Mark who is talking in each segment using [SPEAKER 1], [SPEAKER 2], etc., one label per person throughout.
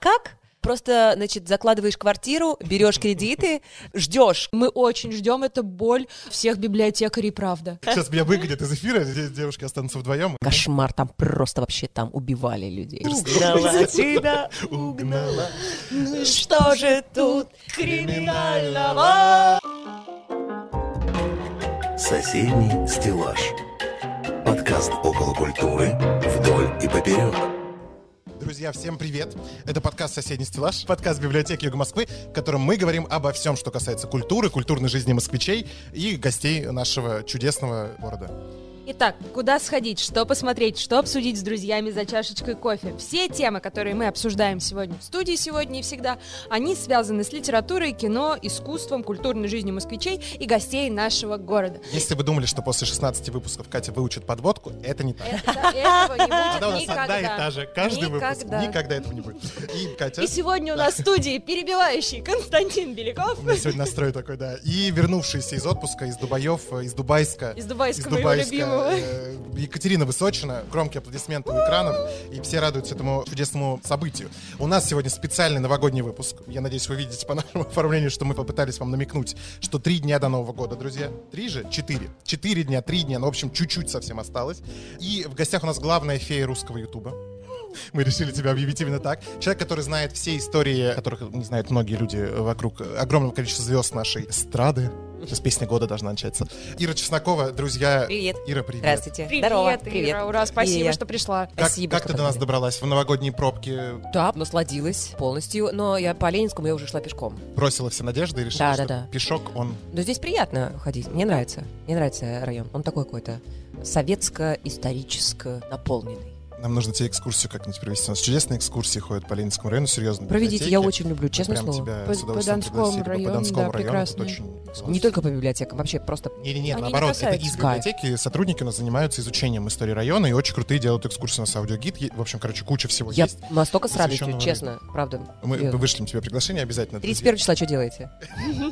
[SPEAKER 1] Как? Просто, значит, закладываешь квартиру, берешь кредиты, ждешь.
[SPEAKER 2] Мы очень ждем, это боль всех библиотекарей, правда.
[SPEAKER 3] Сейчас меня выгонят из эфира, здесь девушки останутся вдвоем.
[SPEAKER 1] Кошмар, там просто вообще там убивали людей.
[SPEAKER 3] Угнала
[SPEAKER 1] тебя,
[SPEAKER 3] Угнала.
[SPEAKER 1] Ну что же тут криминального?
[SPEAKER 4] Соседний стеллаж. Подкаст около культуры вдоль и поперек.
[SPEAKER 3] Друзья, всем привет! Это подкаст «Соседний стеллаж», подкаст библиотеки Юга Москвы, в котором мы говорим обо всем, что касается культуры, культурной жизни москвичей и гостей нашего чудесного города.
[SPEAKER 2] Итак, куда сходить, что посмотреть, что обсудить с друзьями за чашечкой кофе. Все темы, которые мы обсуждаем сегодня в студии сегодня и всегда, они связаны с литературой, кино, искусством, культурной жизнью москвичей и гостей нашего города.
[SPEAKER 3] Если вы думали, что после 16 выпусков Катя выучит подводку, это не так.
[SPEAKER 2] Это, этого не будет
[SPEAKER 3] Она
[SPEAKER 2] никогда.
[SPEAKER 3] одна и та же, каждый выпуск.
[SPEAKER 2] Никогда.
[SPEAKER 3] Этого не будет. И Катя...
[SPEAKER 2] И сегодня у нас в студии перебивающий Константин Беляков.
[SPEAKER 3] У меня сегодня настрой такой, да. И вернувшийся из отпуска, из Дубаев, из Дубайска.
[SPEAKER 2] Из Дубайска, моего любимого.
[SPEAKER 3] Э, Екатерина Высочина. Громкие аплодисменты у экранов. И все радуются этому чудесному событию. У нас сегодня специальный новогодний выпуск. Я надеюсь, вы видите по нашему оформлению, что мы попытались вам намекнуть, что три дня до Нового года, друзья. Три же? Четыре. Четыре дня, три дня. Ну, в общем, чуть-чуть совсем осталось. И в гостях у нас главная фея русского ютуба. Мы решили тебя объявить именно так. Человек, который знает все истории, которых не знают многие люди вокруг огромного количества звезд нашей эстрады. Сейчас песня года должна начаться. Ира Чеснокова, друзья.
[SPEAKER 1] Привет.
[SPEAKER 3] Ира, привет.
[SPEAKER 1] Здравствуйте.
[SPEAKER 2] Привет,
[SPEAKER 1] Здорово.
[SPEAKER 2] Ира, ура, спасибо,
[SPEAKER 1] Ира.
[SPEAKER 2] что пришла.
[SPEAKER 3] Как,
[SPEAKER 1] Спасибо,
[SPEAKER 3] как
[SPEAKER 1] что
[SPEAKER 3] ты до нас добралась в новогодние пробки?
[SPEAKER 1] Да, насладилась полностью, но я по Ленинскому я уже шла пешком.
[SPEAKER 3] Бросила все надежды и решила,
[SPEAKER 1] Да,
[SPEAKER 3] что
[SPEAKER 1] да, да.
[SPEAKER 3] пешок, он...
[SPEAKER 1] Но здесь приятно ходить, мне нравится. Мне нравится район, он такой какой-то советско-исторически наполненный.
[SPEAKER 3] Нам нужно тебе экскурсию как-нибудь провести. У нас чудесные экскурсии ходят по Ленинскому району, серьезно.
[SPEAKER 1] Проведите, я очень люблю, честное
[SPEAKER 3] прям
[SPEAKER 1] слово.
[SPEAKER 3] тебя
[SPEAKER 2] По-
[SPEAKER 3] с
[SPEAKER 2] по
[SPEAKER 3] удовольствием
[SPEAKER 2] Донскому
[SPEAKER 3] пригласили.
[SPEAKER 2] району,
[SPEAKER 3] по Донскому
[SPEAKER 2] да,
[SPEAKER 3] району, это
[SPEAKER 2] прекрасный.
[SPEAKER 3] очень классно.
[SPEAKER 1] Не только по библиотекам, вообще просто
[SPEAKER 3] Не-не-не,
[SPEAKER 2] Они не
[SPEAKER 3] наоборот, это
[SPEAKER 2] касаются.
[SPEAKER 3] из
[SPEAKER 1] Кайф.
[SPEAKER 3] библиотеки сотрудники у нас занимаются изучением истории района и очень крутые делают экскурсии у нас аудиогид. В общем, короче, куча всего
[SPEAKER 1] я
[SPEAKER 3] есть.
[SPEAKER 1] настолько с радостью, честно, правда.
[SPEAKER 3] Мы
[SPEAKER 1] Серьезно.
[SPEAKER 3] вышлем тебе приглашение обязательно.
[SPEAKER 1] 31 числа что делаете?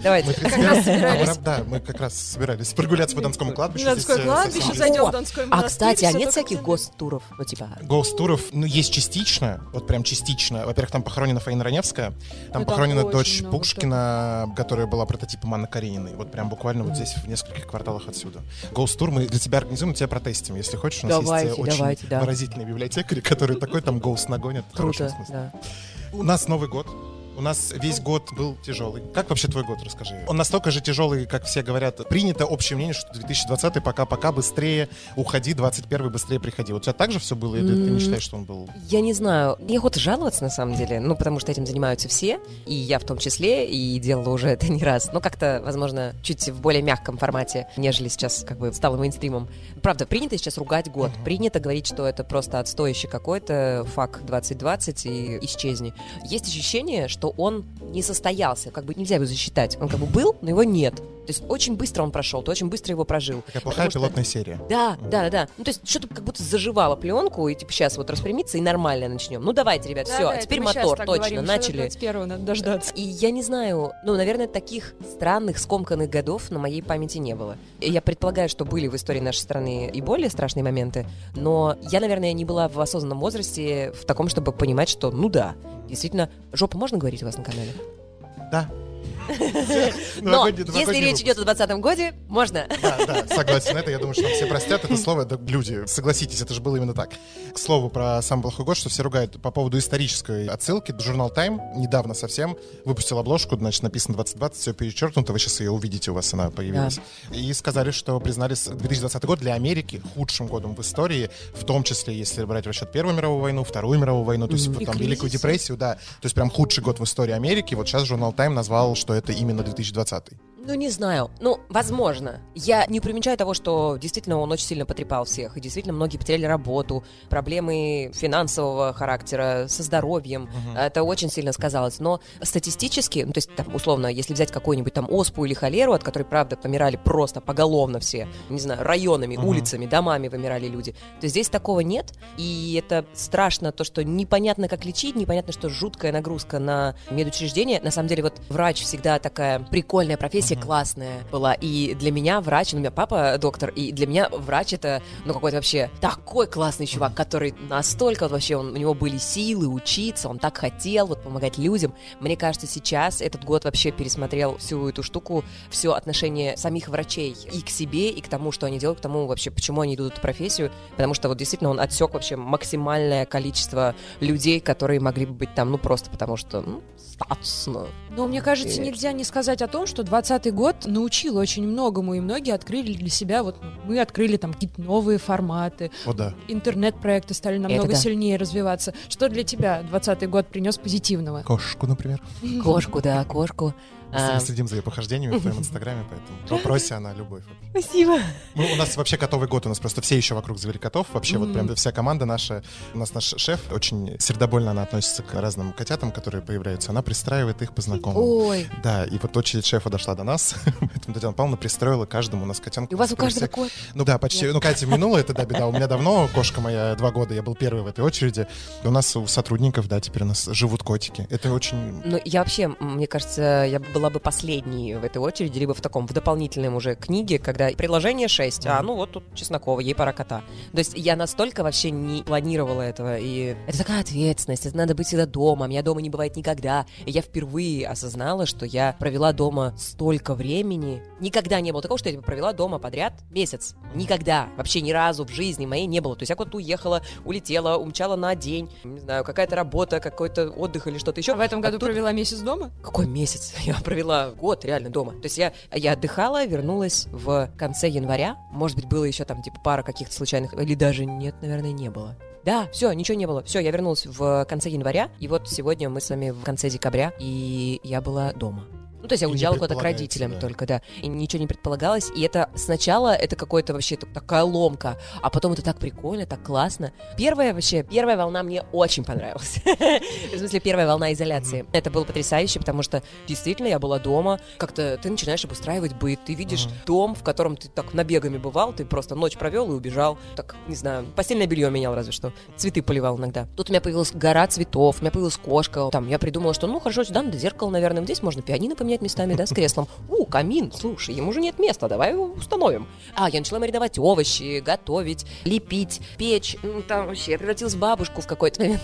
[SPEAKER 1] Давайте.
[SPEAKER 3] 31
[SPEAKER 2] собирались.
[SPEAKER 3] Мы, Да, мы как раз собирались прогуляться по Донскому кладбищу.
[SPEAKER 2] Донское
[SPEAKER 3] э,
[SPEAKER 2] кладбище, зайдем в Донской
[SPEAKER 1] А, кстати, а нет всяких
[SPEAKER 3] гостуров?
[SPEAKER 1] Ну, типа...
[SPEAKER 3] Гоустуров, ну, есть частично, вот прям частично. Во-первых, там похоронена Фаина Раневская, там
[SPEAKER 2] Ну,
[SPEAKER 3] похоронена дочь Пушкина, которая была прототипом Анны Карениной. Вот прям буквально вот здесь, в нескольких кварталах отсюда. Гоустур мы для тебя организуем, мы тебя протестим, если хочешь. У нас
[SPEAKER 1] Давайте,
[SPEAKER 3] есть э, очень
[SPEAKER 1] давайте, да.
[SPEAKER 3] выразительные библиотекари, которые такой там гоуст хорошем
[SPEAKER 1] Круто, да.
[SPEAKER 3] У нас Новый год. У нас весь год был тяжелый. Как вообще твой год, расскажи? Он настолько же тяжелый, как все говорят. Принято общее мнение, что 2020 пока-пока быстрее уходи, 21 быстрее приходи. Вот у тебя так же все было, или ты не считаешь, что он был
[SPEAKER 1] Я не знаю, неохота жаловаться на самом деле, ну, потому что этим занимаются все, и я в том числе, и делала уже это не раз, но как-то, возможно, чуть в более мягком формате, нежели сейчас как бы стало мейнстримом. Правда, принято сейчас ругать год, принято говорить, что это просто отстоящий какой-то фак 2020 и исчезни. Есть ощущение, что он не состоялся, как бы нельзя его засчитать. Он как бы был, но его нет. То есть очень быстро он прошел, ты очень быстро его прожил.
[SPEAKER 3] такая
[SPEAKER 1] Потому
[SPEAKER 3] плохая
[SPEAKER 1] что-
[SPEAKER 3] пилотная серия?
[SPEAKER 1] да, да, да, да. Ну, то есть, что-то как будто заживало пленку, и типа сейчас вот распрямиться и нормально начнем. Ну, давайте, ребят,
[SPEAKER 2] Да,
[SPEAKER 1] все,
[SPEAKER 2] да,
[SPEAKER 1] а теперь мотор, точно,
[SPEAKER 2] говорим, что
[SPEAKER 1] начали.
[SPEAKER 2] 21-го надо дождаться.
[SPEAKER 1] И я не знаю, ну, наверное, таких странных, скомканных годов на моей памяти не было. И я предполагаю, что были в истории нашей страны и более страшные моменты, но я, наверное, не была в осознанном возрасте в таком, чтобы понимать, что, ну да, действительно, жопа можно говорить у вас на канале?
[SPEAKER 3] Да.
[SPEAKER 1] Но
[SPEAKER 3] Новогодний-
[SPEAKER 1] если речь идет о 20 годе, можно.
[SPEAKER 3] Да, да, согласен. Это, я думаю, что нам все простят это слово. Да, люди, согласитесь, это же было именно так. К слову про самый плохой год, что все ругают по поводу исторической отсылки. Журнал Time недавно совсем выпустил обложку, значит, написано 2020, все перечеркнуто, вы сейчас ее увидите, у вас она появилась. И сказали, что признали с- 2020 год для Америки худшим годом в истории, в том числе, если брать в расчет Первую мировую войну, Вторую мировую войну, то есть там Великую депрессию, да. То есть прям худший год в истории Америки. Вот сейчас журнал Time назвал, что это именно 2020.
[SPEAKER 1] Ну, не знаю. Ну, возможно. Я не примечаю того, что действительно он очень сильно потрепал всех. И действительно многие потеряли работу, проблемы финансового характера, со здоровьем. Это очень сильно сказалось. Но статистически, ну, то есть, там, условно, если взять какую-нибудь там оспу или холеру, от которой, правда, помирали просто поголовно все, не знаю, районами,
[SPEAKER 3] Мгм.
[SPEAKER 1] улицами, домами вымирали люди, то здесь такого нет. И это страшно, то, что непонятно, как лечить, непонятно, что жуткая нагрузка на медучреждение. На самом деле, вот врач всегда такая прикольная профессия, классная была. И для меня врач, ну, у меня папа доктор, и для меня врач это, ну, какой-то вообще такой классный чувак, который настолько вот вообще, он, у него были силы учиться, он так хотел вот помогать людям. Мне кажется, сейчас этот год вообще пересмотрел всю эту штуку, все отношение самих врачей и к себе, и к тому, что они делают, к тому вообще, почему они идут в эту профессию, потому что вот действительно он отсек вообще максимальное количество людей, которые могли бы быть там, ну, просто потому что, ну, статусно.
[SPEAKER 2] Но мне кажется, нельзя не сказать о том, что 20 год научил очень многому, и многие открыли для себя, вот мы открыли там какие-то новые форматы,
[SPEAKER 3] О, да.
[SPEAKER 2] интернет-проекты стали намного
[SPEAKER 1] да.
[SPEAKER 2] сильнее развиваться. Что для тебя 20 год принес позитивного?
[SPEAKER 3] Кошку, например.
[SPEAKER 1] Кошку, да, кошку. А,
[SPEAKER 3] Мы следим за ее похождениями в твоем инстаграме, поэтому вопросе она любовь.
[SPEAKER 1] Спасибо.
[SPEAKER 3] Мы, у нас вообще котовый год, у нас просто все еще вокруг завели котов. Вообще вот прям вся команда наша, у нас наш шеф, очень сердобольно она относится к разным котятам, которые появляются. Она пристраивает их по знакомым.
[SPEAKER 2] Ой,
[SPEAKER 3] Да, и вот очередь шефа дошла до нас, поэтому Татьяна Павловна пристроила каждому у нас котенку.
[SPEAKER 1] И у вас у каждого
[SPEAKER 3] Всех-
[SPEAKER 1] кот.
[SPEAKER 3] Ну да, почти. Ну, Катя минула, это да, беда. У меня давно кошка моя два года, я был первый в этой очереди. И у нас у сотрудников, да, теперь у нас живут котики. Это очень...
[SPEAKER 1] Ну, я вообще, мне кажется, я была бы последней в этой очереди, либо в таком, в дополнительном уже книге, когда приложение 6, а ну вот тут Чеснокова, ей пора кота. То есть я настолько вообще не планировала этого, и это такая ответственность, это надо быть всегда дома, меня дома не бывает никогда. И я впервые осознала, что я провела дома столько времени. Никогда не было такого, что я типа, провела дома подряд месяц. Никогда. Вообще ни разу в жизни моей не было. То есть я куда-то уехала, улетела, умчала на день, не знаю, какая-то работа, какой-то отдых или что-то еще.
[SPEAKER 2] а в этом году
[SPEAKER 1] тут-
[SPEAKER 2] провела месяц дома?
[SPEAKER 1] какой месяц? Я провела год реально дома. То есть я, я отдыхала, вернулась в конце января. Может быть, было еще там типа пара каких-то случайных... Или даже нет, наверное, не было. Да, все, ничего не было. Все, я вернулась в конце января, и вот сегодня мы с вами в конце декабря, и я была дома. Ну, то есть я уезжала куда-то к родителям
[SPEAKER 3] да.
[SPEAKER 1] только, да. И ничего не предполагалось. И это сначала это какое-то вообще такая ломка, а потом это так прикольно, так классно. Первая вообще, первая волна мне очень понравилась. В смысле, первая волна изоляции. Это было потрясающе, потому что действительно я была дома. Как-то ты начинаешь обустраивать быт, ты видишь дом, в котором ты так набегами бывал, ты просто ночь провел и убежал. Так, не знаю, постельное белье менял разве что. Цветы поливал иногда. Тут у меня появилась гора цветов, у меня появилась кошка. Там я придумала, что ну хорошо, сюда надо зеркало, наверное. Здесь можно пианино поменять местами, да, с креслом. У, камин, слушай, ему же нет места, давай его установим. А, я начала мариновать овощи, готовить, лепить, печь. Ну, там вообще, я превратилась в бабушку в какой-то момент.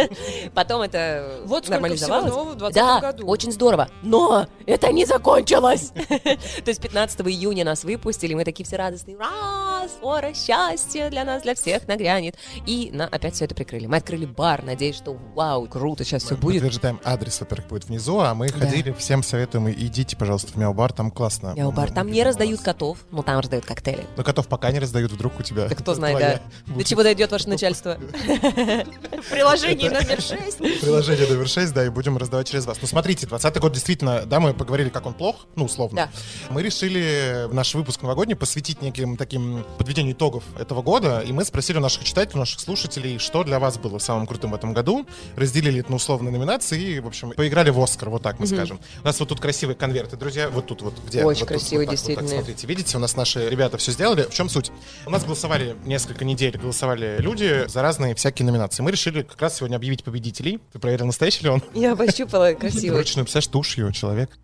[SPEAKER 1] Потом это
[SPEAKER 2] Вот
[SPEAKER 1] нормализовалось.
[SPEAKER 2] в 20
[SPEAKER 1] Да,
[SPEAKER 2] году.
[SPEAKER 1] очень здорово. Но это не закончилось. То есть 15 июня нас выпустили, мы такие все радостные. Ура! Скоро счастье для нас, для всех нагрянет. И на, опять все это прикрыли. Мы открыли бар, надеюсь, что вау, круто, сейчас все
[SPEAKER 3] Мы
[SPEAKER 1] будет.
[SPEAKER 3] подтверждаем адрес, во-первых, будет внизу, а мы ходили, всем советуем, и идите, пожалуйста, в Мяу-бар, там классно.
[SPEAKER 1] Мяу-бар. Там не раздают котов, но там раздают коктейли.
[SPEAKER 3] Но котов пока не раздают, вдруг у тебя.
[SPEAKER 1] Да кто знает, да. До
[SPEAKER 3] будет
[SPEAKER 1] чего дойдет ваше начальство?
[SPEAKER 2] Приложение номер 6.
[SPEAKER 3] Приложение номер 6, да, и будем раздавать через вас. Ну, смотрите, 20 год действительно, да, мы поговорили, как он плох, ну, условно.
[SPEAKER 1] Да.
[SPEAKER 3] Мы решили наш выпуск новогодний посвятить неким таким подведению итогов этого года, и мы спросили у наших читателей, у наших слушателей, что для вас было самым крутым в этом году, разделили это на условные номинации и, в общем, поиграли в Оскар, вот так мы скажем. У нас вот тут красивые конверты, друзья, вот тут вот, где?
[SPEAKER 1] Очень
[SPEAKER 3] Вот
[SPEAKER 1] красивые,
[SPEAKER 3] вот так, вот так,
[SPEAKER 1] действительно.
[SPEAKER 3] смотрите, видите, у нас наши ребята все сделали. В чем суть? У нас голосовали несколько недель, голосовали люди за разные всякие номинации. Мы решили как раз сегодня объявить победителей. Ты проверил, настоящий ли он?
[SPEAKER 1] Я пощупала красиво.
[SPEAKER 3] Вручную, представляешь, тушь его человек.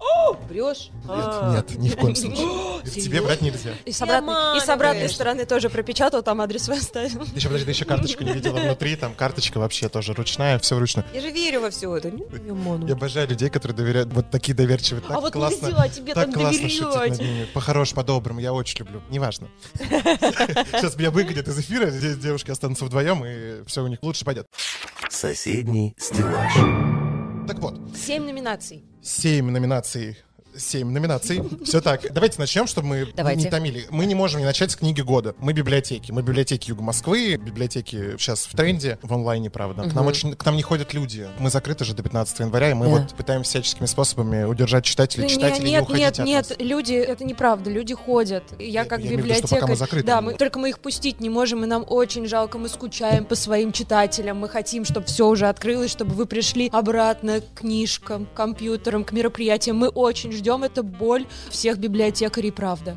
[SPEAKER 1] Врешь?
[SPEAKER 3] Нет, нет, ни в коем случае. Тебе брать нельзя.
[SPEAKER 2] И с, обратной, стороны тоже пропечатал, там адрес свой оставил.
[SPEAKER 3] Ты еще, подожди, ты еще карточку не видела внутри, там карточка вообще тоже ручная, все вручную.
[SPEAKER 1] Я же верю во все это. Не, не обману.
[SPEAKER 3] Я обожаю людей, которые доверяют, вот такие доверчивые. Так
[SPEAKER 2] а вот
[SPEAKER 3] классно,
[SPEAKER 2] нельзя тебе
[SPEAKER 3] так
[SPEAKER 2] так
[SPEAKER 3] классно шутить над
[SPEAKER 2] доверять.
[SPEAKER 3] ними. По-хорошему, по-доброму, я очень люблю. Неважно. Сейчас меня выгонят из эфира, здесь девушки останутся вдвоем, и все у них лучше пойдет.
[SPEAKER 4] Соседний стеллаж.
[SPEAKER 3] Так вот,
[SPEAKER 2] Семь номинаций.
[SPEAKER 3] Семь номинаций. Семь номинаций. Все так. Давайте начнем, чтобы мы
[SPEAKER 1] Давайте.
[SPEAKER 3] не томили. Мы не можем не начать с книги года. Мы библиотеки. Мы библиотеки Юга Москвы. Библиотеки сейчас в тренде, в онлайне, правда. К нам очень, к нам не ходят люди. Мы закрыты же до 15 января, и мы
[SPEAKER 1] Да.
[SPEAKER 3] вот пытаемся всяческими способами удержать читателей.
[SPEAKER 2] Ну,
[SPEAKER 3] Читатели не
[SPEAKER 2] нет,
[SPEAKER 3] уходите
[SPEAKER 2] нет,
[SPEAKER 3] от
[SPEAKER 2] нет,
[SPEAKER 3] нас.
[SPEAKER 2] люди, это неправда, люди ходят. Я
[SPEAKER 3] Я-
[SPEAKER 2] как
[SPEAKER 3] я
[SPEAKER 2] библиотекарь,
[SPEAKER 3] мы закрыты.
[SPEAKER 2] да, мы, только мы их пустить не можем, и нам очень жалко, мы скучаем по своим читателям, мы хотим, чтобы все уже открылось, чтобы вы пришли обратно к книжкам, к компьютерам, к мероприятиям. Мы очень ждем, это боль всех библиотекарей, правда.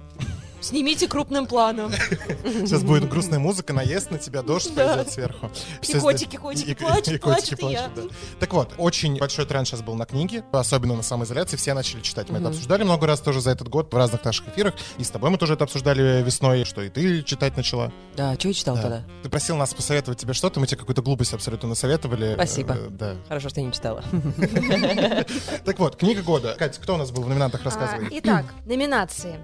[SPEAKER 2] Снимите крупным планом.
[SPEAKER 3] Сейчас будет грустная музыка, наезд на тебя, дождь
[SPEAKER 2] Да.
[SPEAKER 3] пойдет сверху.
[SPEAKER 2] И котики, котики плачут,
[SPEAKER 3] и
[SPEAKER 2] плачут,
[SPEAKER 3] котики
[SPEAKER 2] и я.
[SPEAKER 3] плачут, да. Так вот, очень большой тренд сейчас был на книги, особенно на самоизоляции, все начали читать. Мы это обсуждали много раз тоже за этот год в разных наших эфирах, и с тобой мы тоже это обсуждали весной, что и ты читать начала.
[SPEAKER 1] Да, что я читал
[SPEAKER 3] Да.
[SPEAKER 1] тогда?
[SPEAKER 3] Ты просил нас посоветовать тебе что-то, мы тебе какую-то глупость абсолютно насоветовали.
[SPEAKER 1] Спасибо.
[SPEAKER 3] Э, Да.
[SPEAKER 1] Хорошо, что я не читала.
[SPEAKER 3] Так вот, книга года. Катя, кто у нас был в номинантах,
[SPEAKER 2] А,
[SPEAKER 3] рассказывай.
[SPEAKER 2] Итак, номинации.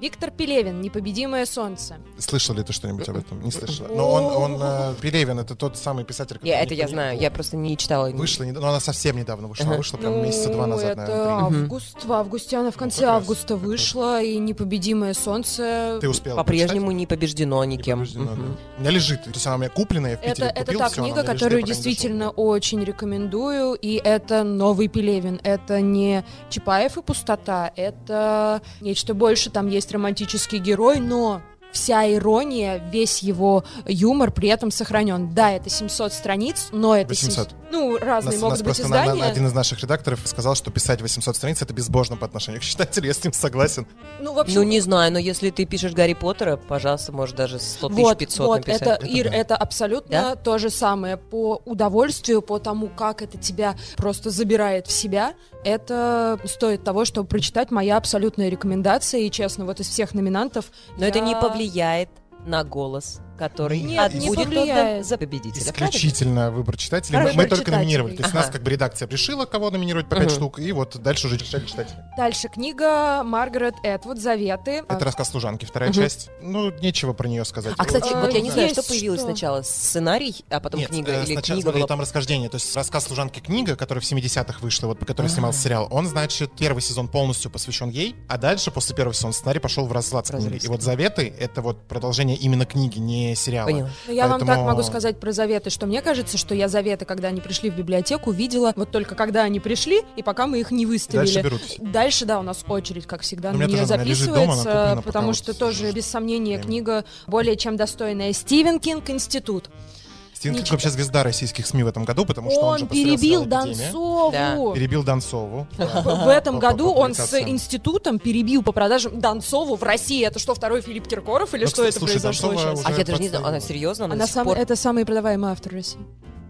[SPEAKER 2] Виктор Пелевин, «Непобедимое солнце».
[SPEAKER 3] Слышал ли ты что-нибудь об этом? Не слышала. Но он, он э, Пелевин, это тот самый писатель, который...
[SPEAKER 1] Я, это я знаю, я просто не читала.
[SPEAKER 3] Вышла, но она совсем недавно вышла.
[SPEAKER 1] Ага.
[SPEAKER 3] Вышла прям месяца два
[SPEAKER 2] Ну,
[SPEAKER 3] назад,
[SPEAKER 2] это
[SPEAKER 3] наверное, три.
[SPEAKER 2] август. В августе она в конце
[SPEAKER 3] раз,
[SPEAKER 2] августа
[SPEAKER 3] раз.
[SPEAKER 2] вышла, и «Непобедимое солнце».
[SPEAKER 3] Ты успела
[SPEAKER 1] По-прежнему не побеждено никем.
[SPEAKER 3] Не побеждена,
[SPEAKER 1] Мгм.
[SPEAKER 3] да. У меня лежит, то есть она у меня купленная, я в
[SPEAKER 2] Это,
[SPEAKER 3] Питере
[SPEAKER 2] это
[SPEAKER 3] купил,
[SPEAKER 2] та
[SPEAKER 3] всё, она у
[SPEAKER 2] книга,
[SPEAKER 3] лежит,
[SPEAKER 2] которую
[SPEAKER 3] дошел.
[SPEAKER 2] действительно очень рекомендую, и это новый Пелевин. Это не Чапаев и пустота, это нечто больше. Там есть романтический герой, но вся ирония, весь его юмор при этом сохранен. Да, это 700 страниц, но это...
[SPEAKER 3] 800.
[SPEAKER 2] сем- Ну, разные
[SPEAKER 3] Нас,
[SPEAKER 2] могут
[SPEAKER 3] нас
[SPEAKER 2] быть
[SPEAKER 3] просто на- на-
[SPEAKER 2] издания.
[SPEAKER 3] один из наших редакторов сказал, что писать 800 страниц это безбожно по отношению к читателю. Я с ним согласен.
[SPEAKER 2] Ну, в общем,
[SPEAKER 1] Ну, не знаю, но если ты пишешь Гарри Поттера, пожалуйста, можешь даже 100 тысяч
[SPEAKER 2] Вот,
[SPEAKER 1] 500
[SPEAKER 2] вот,
[SPEAKER 1] написать.
[SPEAKER 2] это,
[SPEAKER 3] Это
[SPEAKER 2] Ир,
[SPEAKER 3] да.
[SPEAKER 2] это абсолютно
[SPEAKER 1] Да?
[SPEAKER 2] то же самое. По удовольствию, по тому, как это тебя просто забирает в себя, это стоит того, чтобы прочитать. Моя абсолютная рекомендация. И честно, вот из всех номинантов...
[SPEAKER 1] Но это не
[SPEAKER 2] я-
[SPEAKER 1] повлияет на голос, который
[SPEAKER 2] Нет,
[SPEAKER 3] не
[SPEAKER 1] будет отдан за победителя. правильно?
[SPEAKER 3] Исключительно выбор читателей. Мы,
[SPEAKER 2] Выбор
[SPEAKER 3] мы только
[SPEAKER 2] читателей.
[SPEAKER 3] номинировали. То есть
[SPEAKER 1] Ага.
[SPEAKER 3] нас как бы редакция решила, кого номинировать по 5
[SPEAKER 1] Мгм.
[SPEAKER 3] штук, и вот дальше уже решали читатели.
[SPEAKER 2] Дальше книга Маргарет Этвуд «Заветы».
[SPEAKER 3] Это рассказ служанки, вторая
[SPEAKER 1] Мгм.
[SPEAKER 3] часть. Ну, нечего про нее сказать.
[SPEAKER 1] А, кстати,
[SPEAKER 2] А,
[SPEAKER 1] вот я не знаю,
[SPEAKER 2] есть
[SPEAKER 1] что появилось
[SPEAKER 2] что.
[SPEAKER 1] сначала, сценарий, а потом
[SPEAKER 3] Нет,
[SPEAKER 1] книга,
[SPEAKER 3] э,
[SPEAKER 1] или
[SPEAKER 3] сначала,
[SPEAKER 1] книга
[SPEAKER 3] смотри,
[SPEAKER 1] была...
[SPEAKER 3] там расхождение. То есть рассказ служанки книга, которая в 70-х вышла, вот по которой
[SPEAKER 1] А.
[SPEAKER 3] снимался сериал, он, значит, первый сезон полностью посвящен ей, а дальше, после первого сезона, сценарий пошел в разлад с книгой. И вот «Заветы» — это вот продолжение именно книги, не сериала.
[SPEAKER 1] Поняла.
[SPEAKER 2] Ну, я вам
[SPEAKER 3] Поэтому-
[SPEAKER 2] так могу сказать про заветы, что мне кажется, что я заветы, когда они пришли в библиотеку, видела вот только когда они пришли, и пока мы их не выставили.
[SPEAKER 3] Дальше берут.
[SPEAKER 2] Дальше, да, у нас очередь, как всегда, на нее
[SPEAKER 3] тоже она лежит дома,
[SPEAKER 2] записывается,
[SPEAKER 3] куплена,
[SPEAKER 2] потому
[SPEAKER 3] вот
[SPEAKER 2] что
[SPEAKER 3] сижу.
[SPEAKER 2] тоже, без сомнения,
[SPEAKER 3] Время.
[SPEAKER 2] книга более чем достойная. Стивен Кинг «Институт».
[SPEAKER 3] Стивен Кинг вообще звезда российских СМИ в этом году, потому что он,
[SPEAKER 2] Он
[SPEAKER 3] же
[SPEAKER 2] перебил. Донцову.
[SPEAKER 1] Да.
[SPEAKER 3] Перебил Донцову. да.
[SPEAKER 2] В этом
[SPEAKER 3] По- по
[SPEAKER 2] году он с институтом перебил по продажам Донцову в России. Это что, второй Филипп Киркоров или
[SPEAKER 3] Ну,
[SPEAKER 2] что это
[SPEAKER 3] слушай,
[SPEAKER 2] произошло
[SPEAKER 3] Донцова
[SPEAKER 2] сейчас?
[SPEAKER 1] А я даже не знаю, она серьезно? Она,
[SPEAKER 2] Она сам-
[SPEAKER 1] пор-
[SPEAKER 2] Это самый продаваемый автор России.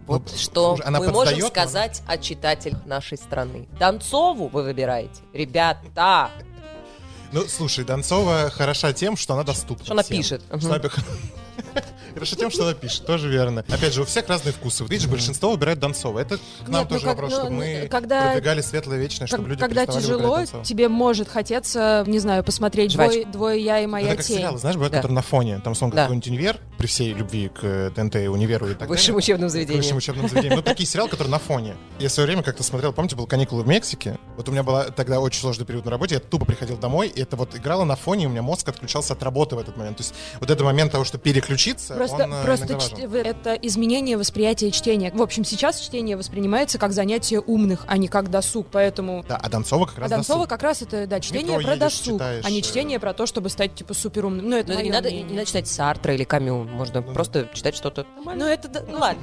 [SPEAKER 1] Вот
[SPEAKER 3] Ну,
[SPEAKER 1] что
[SPEAKER 3] она
[SPEAKER 1] мы можем сказать о читателях нашей страны. Донцову вы выбираете. Ребята,
[SPEAKER 3] Ну, слушай, Донцова хороша тем, что она доступна.
[SPEAKER 1] Что она
[SPEAKER 3] всем.
[SPEAKER 1] пишет.
[SPEAKER 3] Что она Хорошо тем, что она пишет, тоже верно. Опять же, у всех разные вкусы. Видишь, большинство выбирает Донцова. Это к нам
[SPEAKER 2] Нет, ну
[SPEAKER 3] тоже
[SPEAKER 2] как-
[SPEAKER 3] вопрос,
[SPEAKER 2] ну,
[SPEAKER 3] чтобы мы
[SPEAKER 2] когда-
[SPEAKER 3] продвигали светлое вечное, чтобы
[SPEAKER 2] Как-
[SPEAKER 3] люди
[SPEAKER 2] когда тяжело, тебе может хотеться, не знаю, посмотреть двое, двое я и моя
[SPEAKER 3] Это как
[SPEAKER 2] тень.
[SPEAKER 3] сериалы, знаешь, бывают,
[SPEAKER 1] Да.
[SPEAKER 3] которые на фоне. Там, сон
[SPEAKER 1] Да.
[SPEAKER 3] какой-нибудь универ, при всей любви к э, ТНТ, универу и так
[SPEAKER 1] высшим
[SPEAKER 3] далее.
[SPEAKER 1] учебным заведением.
[SPEAKER 3] высшим учебным заведениям. Ну, такие сериалы, которые на фоне. Я в свое время как-то смотрел, помните, был каникулы в Мексике. Вот у меня была тогда очень сложный период на работе, я тупо приходил домой, и это вот играло на фоне, и у меня мозг отключался от работы в этот момент. То есть вот этот момент того, что переключиться,
[SPEAKER 2] Просто,
[SPEAKER 3] он э,
[SPEAKER 2] просто в- это изменение восприятия чтения. В общем, сейчас чтение воспринимается как занятие умных, а не как досуг, поэтому...
[SPEAKER 3] Да, а Донцова как
[SPEAKER 2] А
[SPEAKER 3] раз
[SPEAKER 2] Донцова
[SPEAKER 3] досуг.
[SPEAKER 2] как раз это, да, чтение
[SPEAKER 3] метро
[SPEAKER 2] про
[SPEAKER 3] едешь,
[SPEAKER 2] досуг,
[SPEAKER 3] читаешь,
[SPEAKER 2] а не
[SPEAKER 3] э.
[SPEAKER 2] чтение про то, чтобы стать, типа, суперумным. Ну, это
[SPEAKER 1] Но это не надо, не надо читать Сартра или Камю. Можно
[SPEAKER 3] Ну,
[SPEAKER 1] просто читать что-то.
[SPEAKER 2] Ну, это... да,
[SPEAKER 1] Ну ладно.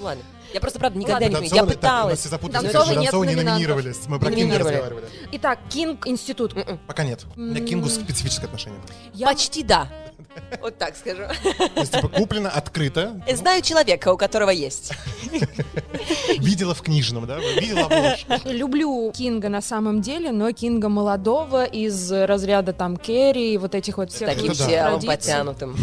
[SPEAKER 1] Ладно. Я просто, правда, никогда
[SPEAKER 2] Ладно.
[SPEAKER 1] не. Я
[SPEAKER 3] Донцова- так,
[SPEAKER 1] пыталась.
[SPEAKER 3] нас все запутались,
[SPEAKER 2] Донцова
[SPEAKER 3] конечно,
[SPEAKER 2] нет
[SPEAKER 3] Донцову не
[SPEAKER 2] номинантов.
[SPEAKER 3] номинировали. Мы про
[SPEAKER 1] Не
[SPEAKER 3] Кинга разговаривали.
[SPEAKER 2] Итак, Кинг Институт.
[SPEAKER 1] М-м.
[SPEAKER 3] Пока нет. У меня к Кингу специфическое отношение.
[SPEAKER 2] Я-
[SPEAKER 1] Почти да. Вот так скажу.
[SPEAKER 3] То есть, типа, куплено, открыто,
[SPEAKER 1] Знаю человека, у которого есть.
[SPEAKER 3] видела в книжном, да? Видела обложку.
[SPEAKER 2] Люблю Кинга на самом деле, но Кинга молодого из разряда там Керри и вот этих вот всех
[SPEAKER 1] Таким
[SPEAKER 2] традиций.
[SPEAKER 1] потянутым.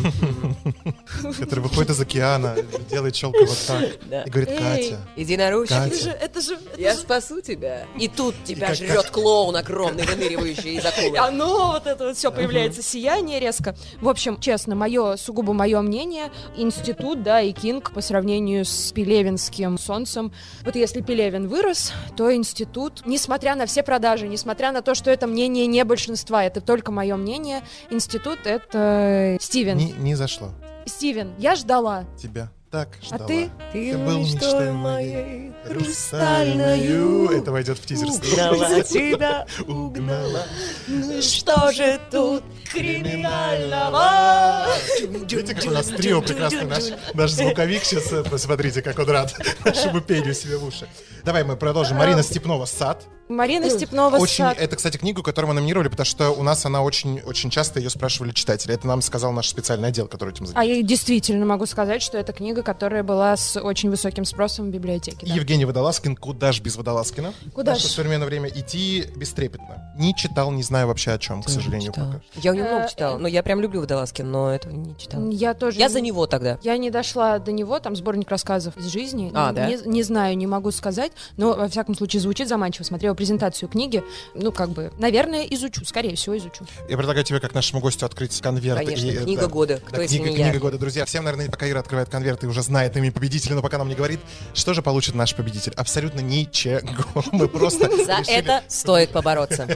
[SPEAKER 3] который выходит из океана, делает челкой вот так. И говорит. Катя. Катя.
[SPEAKER 2] Это же, это же,
[SPEAKER 1] Я спасу тебя. И тут тебя жрет клоун огромный, выныривающий из акулы.
[SPEAKER 2] Оно, вот это вот все появляется, сияние резко. В общем, честно, мое, сугубо мое мнение, институт, да, и Кинг по сравнению с Пелевинским солнцем. Вот если Пелевин вырос, то институт, несмотря на все продажи, несмотря на то, что это мнение не большинства, это только мое мнение, институт — это Стивен.
[SPEAKER 3] не, не зашло
[SPEAKER 2] Стивен, я ждала.
[SPEAKER 3] тебя. Так
[SPEAKER 2] А
[SPEAKER 3] ждала.
[SPEAKER 2] ты?
[SPEAKER 3] Ты был мечтой моей, хрустальною. Это войдет в тизер.
[SPEAKER 1] Угнала тебя,
[SPEAKER 3] Угнала.
[SPEAKER 1] Ну что же тут криминального?
[SPEAKER 3] Видите, как у нас трио прекрасный наш, наш звуковик сейчас, э, посмотрите, как он рад нашему пению себе в уши. Давай мы продолжим. Марина Степнова «Сад».
[SPEAKER 2] Марина Степнова
[SPEAKER 3] Очень,
[SPEAKER 2] «Сад».
[SPEAKER 3] это, кстати, книгу, которую мы номинировали, потому что у нас она очень, очень часто ее спрашивали читатели. Это нам сказал наш специальный отдел, который этим
[SPEAKER 2] А
[SPEAKER 3] занимается.
[SPEAKER 2] я действительно могу сказать, что это книга, которая была с очень высоким спросом в библиотеке. да.
[SPEAKER 3] Евгений Водолазкин «Куда ж без Водолазкина?»
[SPEAKER 2] Куда
[SPEAKER 3] В
[SPEAKER 2] ж?
[SPEAKER 3] современное время идти бестрепетно. Не читал, не знаю вообще о чем, к сожалению, пока.
[SPEAKER 1] Я у него много
[SPEAKER 2] Э,
[SPEAKER 1] читала. Но я прям люблю Водолазкина, но этого не читала.
[SPEAKER 2] Я тоже.
[SPEAKER 1] Я
[SPEAKER 2] не-
[SPEAKER 1] за него тогда.
[SPEAKER 2] Я не дошла до него, там сборник рассказов из жизни.
[SPEAKER 1] А,
[SPEAKER 2] не,
[SPEAKER 1] да?
[SPEAKER 2] не, не знаю, не могу сказать, но во всяком случае звучит заманчиво. Смотрела презентацию книги, ну как бы, наверное, изучу, скорее всего изучу.
[SPEAKER 3] Я предлагаю тебе, как нашему гостю, открыть конверт.
[SPEAKER 1] Конечно,
[SPEAKER 3] и, э,
[SPEAKER 1] книга
[SPEAKER 3] да.
[SPEAKER 1] года.
[SPEAKER 3] Да,
[SPEAKER 1] Кто, если
[SPEAKER 3] книга,
[SPEAKER 1] не я?
[SPEAKER 3] книга года, друзья. Всем, наверное, пока Ира открывает конверт и уже знает имя победителя, но пока нам не говорит, что же получит наш победитель. Абсолютно ничего. Мы просто
[SPEAKER 1] За это стоит побороться.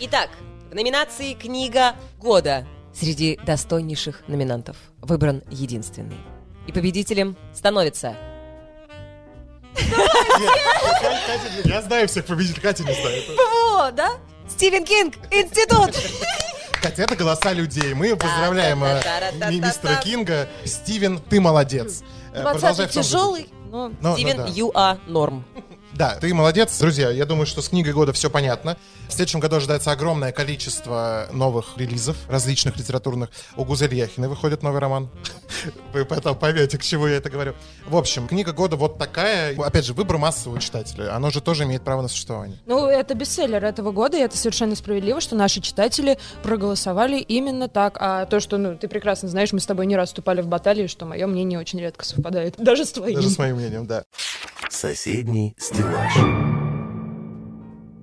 [SPEAKER 1] Итак, в номинации «Книга года» среди достойнейших номинантов выбран единственный. И победителем становится...
[SPEAKER 3] Я знаю всех победителей, Катя не знает.
[SPEAKER 1] О, да? Стивен Кинг, Институт!
[SPEAKER 3] Катя, это голоса людей. Мы поздравляем э, мистера Кинга. Стивен, ты молодец. Э,
[SPEAKER 2] 20
[SPEAKER 3] продолжай в том же
[SPEAKER 2] тяжелый, но...
[SPEAKER 3] Ну, ну
[SPEAKER 1] Стивен, you are norm.
[SPEAKER 3] Да, ты молодец. Друзья, я думаю, что с книгой года все понятно. В следующем году ожидается огромное количество новых релизов, различных литературных. У Гузель Яхиной выходит новый роман. Вы потом поймете, к чему я это говорю. В общем, книга года вот такая. Опять же, выбор массового читателя. Оно же тоже имеет право на существование.
[SPEAKER 2] Ну, это бестселлер этого года, и это совершенно справедливо, что наши читатели проголосовали именно так. А то, что, ну, ты прекрасно знаешь, мы с тобой не раз вступали в баталии, что мое мнение очень редко совпадает. Даже с твоим.
[SPEAKER 3] Даже с моим мнением, да.
[SPEAKER 4] Соседний стеллаж.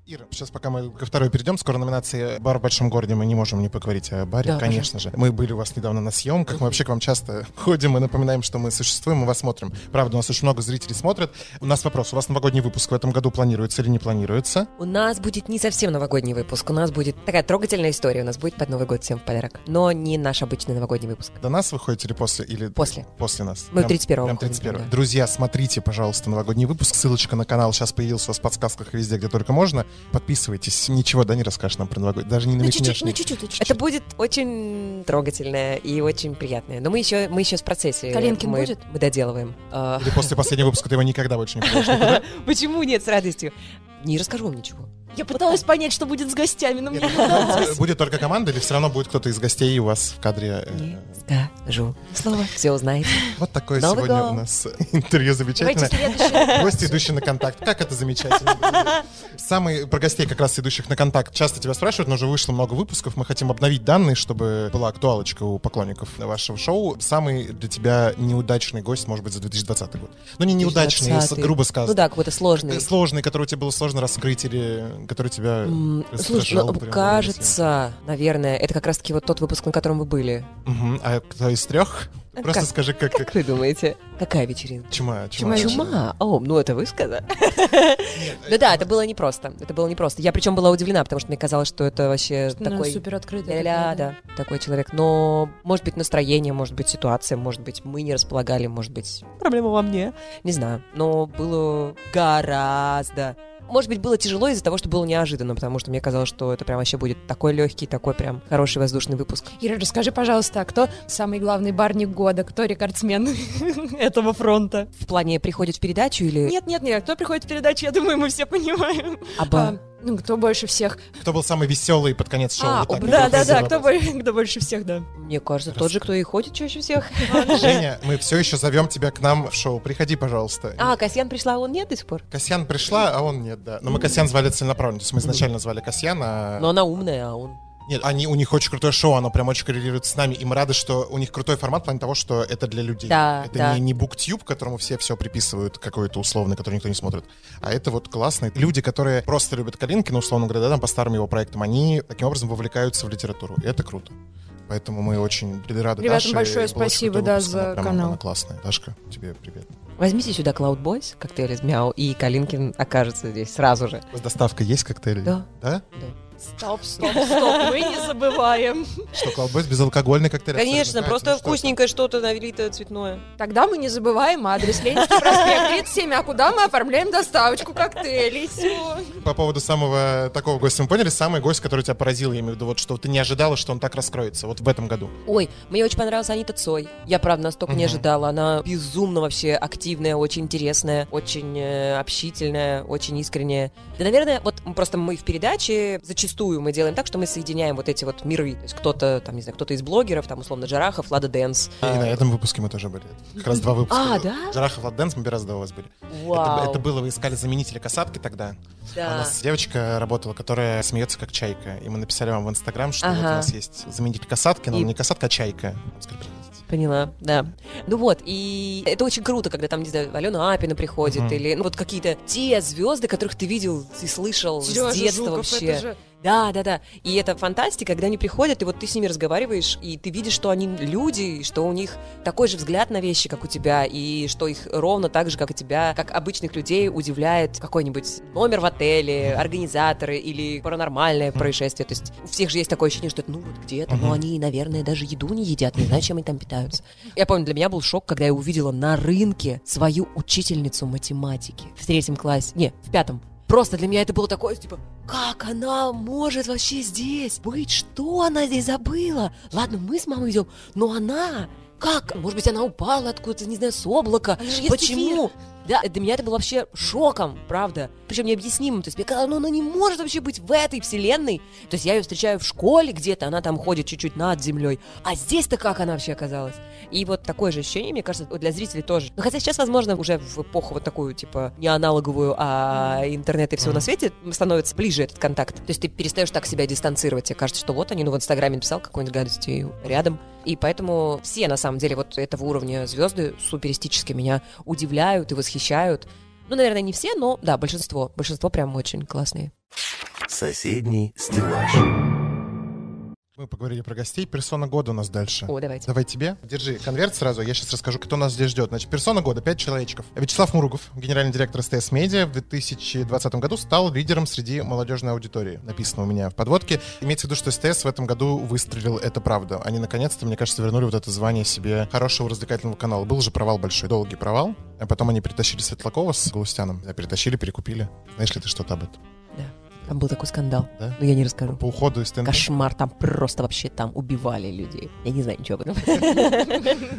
[SPEAKER 3] Ира, сейчас пока мы ко второй перейдем, скоро номинации «Бар в большом городе», мы не можем не поговорить о баре,
[SPEAKER 1] Да,
[SPEAKER 3] конечно же. Мы были у вас недавно на съемках, мы вообще к вам часто ходим и напоминаем, что мы существуем, мы вас смотрим. Правда, у нас очень много зрителей смотрят. У нас вопрос, у вас новогодний выпуск в этом году планируется или не планируется?
[SPEAKER 1] У нас будет не совсем новогодний выпуск, у нас будет такая трогательная история, у нас будет под Новый год всем в подарок. Но не наш обычный новогодний выпуск.
[SPEAKER 3] До нас вы ходите или после? Или
[SPEAKER 1] После.
[SPEAKER 3] После нас.
[SPEAKER 1] Мы
[SPEAKER 3] Прям-
[SPEAKER 1] 31-го
[SPEAKER 3] Прям
[SPEAKER 1] выходим,
[SPEAKER 3] 31
[SPEAKER 1] да.
[SPEAKER 3] Друзья, смотрите, пожалуйста, новогодний выпуск. Ссылочка на канал сейчас появилась у вас в подсказках везде, где только можно. Подписывайтесь. Ничего, да, не расскажешь нам про новогодний. Даже не намекнешь.
[SPEAKER 2] чуть-чуть, ну, чуть-чуть, ну, чуть-чуть.
[SPEAKER 1] Это будет очень трогательное и очень приятное. Но мы еще, мы еще в процессе.
[SPEAKER 2] Калинкин
[SPEAKER 1] мы,
[SPEAKER 2] будет?
[SPEAKER 1] Мы доделываем.
[SPEAKER 3] Или после последнего выпуска ты его никогда больше не.
[SPEAKER 1] Почему нет, с радостью? Не расскажу вам ничего.
[SPEAKER 2] Я пыталась понять, что будет с гостями, но мне.
[SPEAKER 3] Будет только команда или все равно будет кто-то из гостей у вас в кадре? э,
[SPEAKER 1] Не скажу. Слово. Все узнаете.
[SPEAKER 3] Вот такое сегодня
[SPEAKER 1] год.
[SPEAKER 3] у нас интервью замечательное. Гости, идущие на контакт. Как это замечательно. Самый про гостей, как раз идущих на контакт, часто тебя спрашивают, но уже вышло много выпусков. Мы хотим обновить данные, чтобы была актуалочка у поклонников вашего шоу. Самый для тебя неудачный гость, может быть, за 2020 год. Ну, не неудачный,
[SPEAKER 1] 2020.
[SPEAKER 3] грубо сказано.
[SPEAKER 1] Ну да, какой-то сложный.
[SPEAKER 3] Э, Сложный, который тебе было сложно раскрыть или который тебя раздражал
[SPEAKER 1] Слушай, ну,
[SPEAKER 3] прям,
[SPEAKER 1] кажется, наверное, это как раз-таки вот тот выпуск, на котором вы были.
[SPEAKER 3] Мгм. А кто из трех?
[SPEAKER 1] А
[SPEAKER 3] Просто
[SPEAKER 1] как?
[SPEAKER 3] скажи, как...
[SPEAKER 1] Как вы думаете? Какая вечеринка?
[SPEAKER 3] Чума,
[SPEAKER 2] Чума,
[SPEAKER 3] чума.
[SPEAKER 1] Чума. О, ну это вы сказали. Ну да, это было непросто. Это было непросто. Я причем была удивлена, потому что мне казалось, что это вообще такой...
[SPEAKER 2] супер открытый.
[SPEAKER 1] да, такой человек. Но, может быть, настроение, может быть, ситуация, может быть, мы не располагали, может быть, проблема во мне. Не знаю. Но было гораздо... Может быть, было тяжело из-за того, что было неожиданно, потому что мне казалось, что это прям вообще будет такой легкий, такой прям хороший воздушный выпуск.
[SPEAKER 2] Ира, расскажи, пожалуйста, а кто самый главный барник года? Кто рекордсмен этого фронта?
[SPEAKER 1] В плане приходит в передачу или...
[SPEAKER 2] Нет, нет, нет, кто приходит в передачу, я думаю, мы все понимаем.
[SPEAKER 1] Аба.
[SPEAKER 2] А, ну, кто больше всех?
[SPEAKER 3] Кто был самый веселый под конец шоу?
[SPEAKER 1] А,
[SPEAKER 3] Вот так
[SPEAKER 2] Да, да, да, кто, кто больше всех, да.
[SPEAKER 1] Мне кажется, тот же, кто и ходит чаще всех.
[SPEAKER 3] Женя, мы все еще зовем тебя к нам в шоу. Приходи, пожалуйста.
[SPEAKER 1] А, Касьян пришла, а он нет до сих пор?
[SPEAKER 3] Касьян пришла, а он нет, да. Но мы Касьян звали целенаправленно. То есть мы изначально звали Касьяна.
[SPEAKER 1] Но она умная, а он...
[SPEAKER 3] Нет, они, у них очень крутое шоу, оно прям очень коррелирует с нами. И мы рады, что у них крутой формат в плане того, что это для людей.
[SPEAKER 1] Да,
[SPEAKER 3] это
[SPEAKER 1] да.
[SPEAKER 3] не, не буктюб, которому все все приписывают, какой-то условный, который никто не смотрит. А это вот классные люди, которые просто любят Калинкина, условно говоря, да, там по старым его проектам, они таким образом вовлекаются в литературу. И это круто. Поэтому мы очень рады
[SPEAKER 2] Ребятам
[SPEAKER 3] Даше.
[SPEAKER 2] большое спасибо, да,
[SPEAKER 3] выпуск,
[SPEAKER 2] за
[SPEAKER 3] она прям-
[SPEAKER 2] канал.
[SPEAKER 3] Она классная. Дашка, тебе привет.
[SPEAKER 1] Возьмите сюда Cloud Boys, коктейль из Мяу, и Калинкин окажется здесь сразу же.
[SPEAKER 3] У вас доставка есть коктейли?
[SPEAKER 1] Да.
[SPEAKER 3] Да?
[SPEAKER 1] Да.
[SPEAKER 2] Стоп, стоп, стоп, мы не забываем.
[SPEAKER 3] Что, Cloudboys безалкогольный коктейль?
[SPEAKER 1] Конечно, просто
[SPEAKER 3] ну
[SPEAKER 1] вкусненькое что-то налито цветное.
[SPEAKER 2] Тогда мы не забываем адрес Ленинский проспект 37, а куда мы оформляем доставочку коктейлей.
[SPEAKER 3] По поводу самого такого гостя, мы поняли, самый гость, который тебя поразил, я имею в виду, вот что ты не ожидала, что он так раскроется, вот в этом году.
[SPEAKER 1] Ой, мне очень понравилась Анита Цой. Я, правда, настолько не ожидала. Она безумно вообще активная, очень интересная, очень э, общительная, очень искренняя. Да, наверное, вот просто мы в передаче зачастую мы делаем так, что мы соединяем вот эти вот миры. То есть кто-то, там, не знаю, кто-то из блогеров, там, условно, Джарахов, Лада Дэнс.
[SPEAKER 3] И на этом выпуске мы тоже были. Как раз два выпуска.
[SPEAKER 1] А, да?
[SPEAKER 3] Джарахов, Ладденс, мы раз два у вас были. Это,
[SPEAKER 1] Вау.
[SPEAKER 3] это было, вы искали заменителя касатки тогда. У
[SPEAKER 1] Да.
[SPEAKER 3] нас девочка работала, которая смеется как чайка. И мы написали вам в Инстаграм, что вот у нас есть заменитель касатки, но
[SPEAKER 1] И-
[SPEAKER 3] не касатка, а чайка.
[SPEAKER 1] Поняла, да. Ну вот, и это очень круто, когда там, не знаю, Алена Апина приходит,
[SPEAKER 3] Мгм.
[SPEAKER 1] или ну вот какие-то те звезды, которых ты видел и слышал
[SPEAKER 2] Серёжа
[SPEAKER 1] с детства
[SPEAKER 2] Жуков,
[SPEAKER 1] вообще.
[SPEAKER 2] это же-
[SPEAKER 1] Да, да, да. И это фантастика, когда они приходят, и вот ты с ними разговариваешь, и ты видишь, что они люди, и что у них такой же взгляд на вещи, как у тебя, и что их ровно так же, как и тебя, как обычных людей, удивляет какой-нибудь номер в отеле, организаторы или паранормальное происшествие. То есть у всех же есть такое ощущение, что это, ну вот где-то, но
[SPEAKER 3] Мгм.
[SPEAKER 1] они, наверное, даже еду не едят, не знаю, чем они там питаются. Я помню, для меня был шок, когда я увидела на рынке свою учительницу математики в третьем классе, не, в пятом. Просто для меня это было такое, типа, как она может вообще здесь быть? Что она здесь забыла? Ладно, мы с мамой идем, но она... Как? Может быть, она упала откуда-то, не знаю, с облака. Почему? Да, для меня это было вообще шоком, правда. Причем необъяснимым. То есть мне казалось, ну она не может вообще быть в этой вселенной. То есть я ее встречаю в школе где-то, она там ходит чуть-чуть над землей. А здесь-то как она вообще оказалась? И вот такое же ощущение, мне кажется, для зрителей тоже. Но хотя сейчас, возможно, уже в эпоху вот такую, типа, не аналоговую, а интернет и всего на свете становится ближе этот контакт. То есть ты перестаешь так себя дистанцировать. Тебе кажется, что вот они, ну, в Инстаграме написал какую-нибудь гадость и рядом. И поэтому все, на самом деле, вот этого уровня звезды суперистически меня удивляют и восхищают. Ну, наверное, не все, но да, большинство. Большинство прям очень классные.
[SPEAKER 4] Соседний стеллаж.
[SPEAKER 3] Мы поговорили про гостей. Персона года у нас дальше.
[SPEAKER 1] О, давайте.
[SPEAKER 3] Давай тебе. Держи конверт сразу, я сейчас расскажу, кто нас здесь ждет. Значит, персона года, пять человечков. Вячеслав Муругов, генеральный директор СТС Медиа, в 2020 году стал лидером среди молодежной аудитории. Написано у меня в подводке. Имеется в виду, что СТС в этом году выстрелил, это правда. Они наконец-то, мне кажется, вернули вот это звание себе хорошего развлекательного канала. Был же провал большой, долгий провал. А потом они перетащили Светлакова с Галустяном. Да, перетащили, перекупили. Знаешь ли ты что-то об этом?
[SPEAKER 1] Да. Там был такой скандал.
[SPEAKER 3] Да?
[SPEAKER 1] Но я не расскажу.
[SPEAKER 3] По уходу из ТНТ?
[SPEAKER 1] Кошмар, там просто вообще там убивали людей. Я не знаю ничего об этом.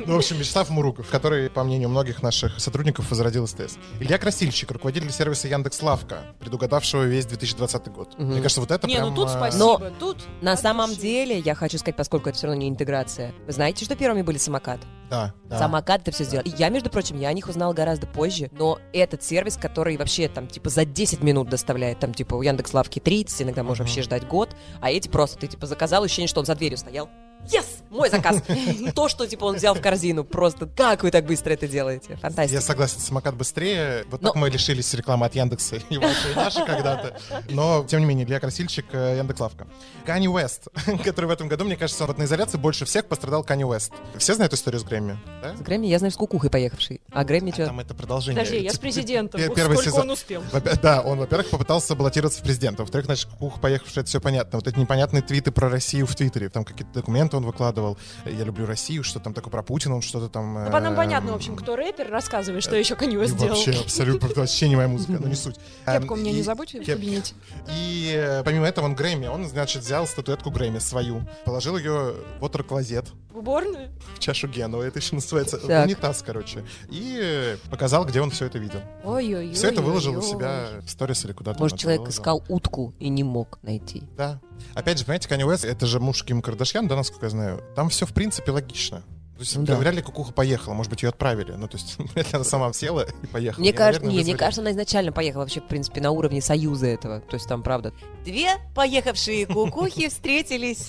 [SPEAKER 3] Ну, в общем, Вячеслав Муруков, который, по мнению многих наших сотрудников, возродил СТС. Илья Красильщик, руководитель сервиса Яндекс Лавка, предугадавшего весь 2020 год. Мне кажется, вот это
[SPEAKER 2] Не, ну тут
[SPEAKER 3] а,
[SPEAKER 2] спасибо.
[SPEAKER 1] Но
[SPEAKER 2] Тут
[SPEAKER 1] На самом деле, я хочу сказать, поскольку это все равно не интеграция. Вы знаете, что первыми были самокат?
[SPEAKER 3] Да, да.
[SPEAKER 1] Самокат это все сделал. И я, между прочим, я о них узнала гораздо позже, но этот сервис, который вообще там типа за 10 минут доставляет, там типа у Яндекс Лавки 30, иногда можно
[SPEAKER 3] Мгм.
[SPEAKER 1] вообще ждать год, а эти просто ты типа заказал, ощущение, что он за дверью стоял. Yes! Мой заказ! То, что типа он взял в корзину, просто как вы так быстро это делаете?
[SPEAKER 3] Я
[SPEAKER 1] Фантастика.
[SPEAKER 3] согласен, самокат быстрее. Вот
[SPEAKER 1] Но-
[SPEAKER 3] так мы лишились рекламы от Яндекса и вашей, и нашей когда-то. Но, тем не менее, Илья Красильщик, э, Яндекс Лавка. Канни Уэст, который в этом году, мне кажется, вот на изоляции больше всех пострадал Канни Уэст. Все знают историю с Грэмми? Да?
[SPEAKER 1] С Грэмми я знаю, с кукухой поехавший. А Грэмми
[SPEAKER 3] А
[SPEAKER 1] что?
[SPEAKER 3] там это продолжение.
[SPEAKER 2] Подожди, я с президентом.
[SPEAKER 3] Первый
[SPEAKER 2] Сколько
[SPEAKER 3] сезон.
[SPEAKER 2] он успел?
[SPEAKER 3] Да, он, во-первых, попытался баллотироваться в президент. Во-вторых, значит, кукуха поехавшая, это все понятно. Вот эти непонятные твиты про Россию в Твиттере. Там какие-то документы он выкладывал. Я люблю Россию, что там такое про Путина, он что-то там...
[SPEAKER 2] Ну, по нам
[SPEAKER 3] эм,
[SPEAKER 2] понятно, в общем, кто рэпер, рассказывай, что еще Канье сделал.
[SPEAKER 3] Вообще, абсолютно, вообще не моя музыка, но не суть.
[SPEAKER 2] Кепку
[SPEAKER 3] Эм,
[SPEAKER 2] мне не забудь в кабинете.
[SPEAKER 3] И э, помимо этого он Грэмми, он, значит, взял статуэтку Грэмми свою, положил ее в вотер-клозет,
[SPEAKER 2] В уборную?
[SPEAKER 3] в чашу Гену, это еще называется
[SPEAKER 1] Так.
[SPEAKER 3] унитаз, короче, и показал, где он все это видел.
[SPEAKER 2] Ой-ой-ой.
[SPEAKER 3] Все это выложил у себя в сторис или куда-то.
[SPEAKER 1] Может, человек
[SPEAKER 3] выложил.
[SPEAKER 1] искал утку и не мог найти.
[SPEAKER 3] Да. Опять же, понимаете, Канни Уэст, это же муж Ким Кардашьян, да, насколько я знаю. Там все, в принципе, логично. То есть,
[SPEAKER 1] Ну да.
[SPEAKER 3] вряд ли кукуха поехала, может быть, ее отправили. Ну, то есть, она сама села и поехала.
[SPEAKER 1] Мне кажется, не, мне кажется, она изначально поехала вообще, в принципе, на уровне союза этого. То есть там, правда, две поехавшие кукухи встретились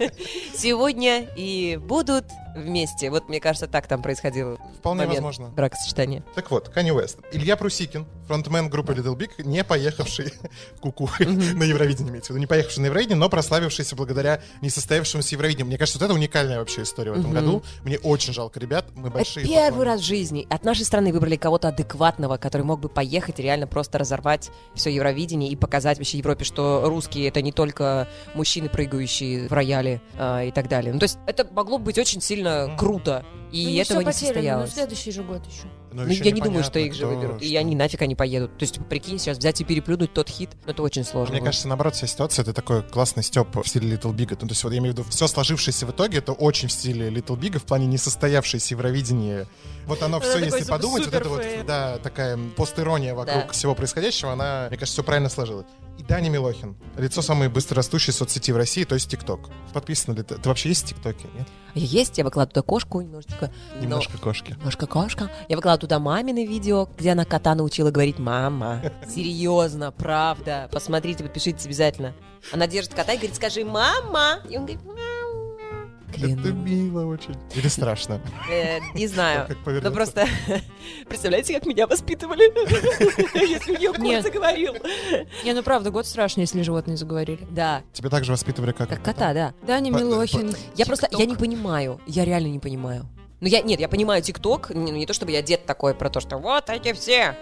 [SPEAKER 1] сегодня и будут вместе. Вот мне кажется, так там происходило.
[SPEAKER 3] Вполне
[SPEAKER 1] момент
[SPEAKER 3] возможно.
[SPEAKER 1] Бракосочетания.
[SPEAKER 3] Так вот, Kanye West. Илья Прусикин, фронтмен группы Little Big, не поехавший Куку на Евровидение, имеется в виду, не поехавший на Евровидение, но прославившийся благодаря несостоявшемуся Евровидению. Мне кажется, вот это уникальная вообще история в этом году. Мне очень жалко ребят, мы большие
[SPEAKER 1] первый раз в жизни от нашей страны выбрали кого-то адекватного, который мог бы поехать и реально просто разорвать все Евровидение и показать вообще Европе, что русские это не только мужчины, прыгающие в рояле а, и так далее. Ну, то есть это могло быть очень сильно круто, и
[SPEAKER 2] Ну,
[SPEAKER 1] этого не
[SPEAKER 2] потеряно,
[SPEAKER 1] состоялось.
[SPEAKER 2] но следующий же год еще.
[SPEAKER 3] Но
[SPEAKER 1] Ну,
[SPEAKER 3] еще
[SPEAKER 1] я не думаю, что их же
[SPEAKER 3] кто
[SPEAKER 1] выберут. И
[SPEAKER 3] что.
[SPEAKER 1] они нафиг они поедут. То есть, прикинь, сейчас взять и переплюнуть тот хит, ну, это очень сложно.
[SPEAKER 3] Мне
[SPEAKER 1] будет.
[SPEAKER 3] кажется, наоборот, вся ситуация это такой классный степ в стиле Little Big. Ну, то есть, вот я имею в виду, все сложившееся в итоге, это очень в стиле Little Big, в плане несостоявшейся Евровидения. Вот оно все, если подумать, вот это вот, да, такая поstiрония вокруг всего происходящего, она, мне кажется, все правильно сложилась. И Даня Милохин, лицо самой быстрорастущей соцсети в России, то есть ТикТок. Подписано ли ты? Ты вообще есть в ТикТоке? Нет?
[SPEAKER 1] Есть, я выкладываю туда кошку немножечко. но-
[SPEAKER 3] Немножко кошки.
[SPEAKER 1] Немножко кошка. Я выкладываю туда мамины видео, где она кота научила говорить «мама». Серьезно, правда. Посмотрите, подпишитесь обязательно. Она держит кота и говорит «скажи мама». И он говорит «мама».
[SPEAKER 3] Это
[SPEAKER 1] Клянусь.
[SPEAKER 3] мило очень. Или страшно.
[SPEAKER 1] Э, Не знаю. Ну просто, представляете, как меня воспитывали, если мне кот заговорил.
[SPEAKER 2] Не, ну правда, год страшный, если животные заговорили.
[SPEAKER 1] Да,
[SPEAKER 3] Тебя также воспитывали как...
[SPEAKER 1] как кота, да.
[SPEAKER 2] Даня Милохин.
[SPEAKER 1] Я просто, я не понимаю, я реально не понимаю. Ну я, нет, я понимаю ТикТок, не, не то чтобы я дед такой про то, что вот эти все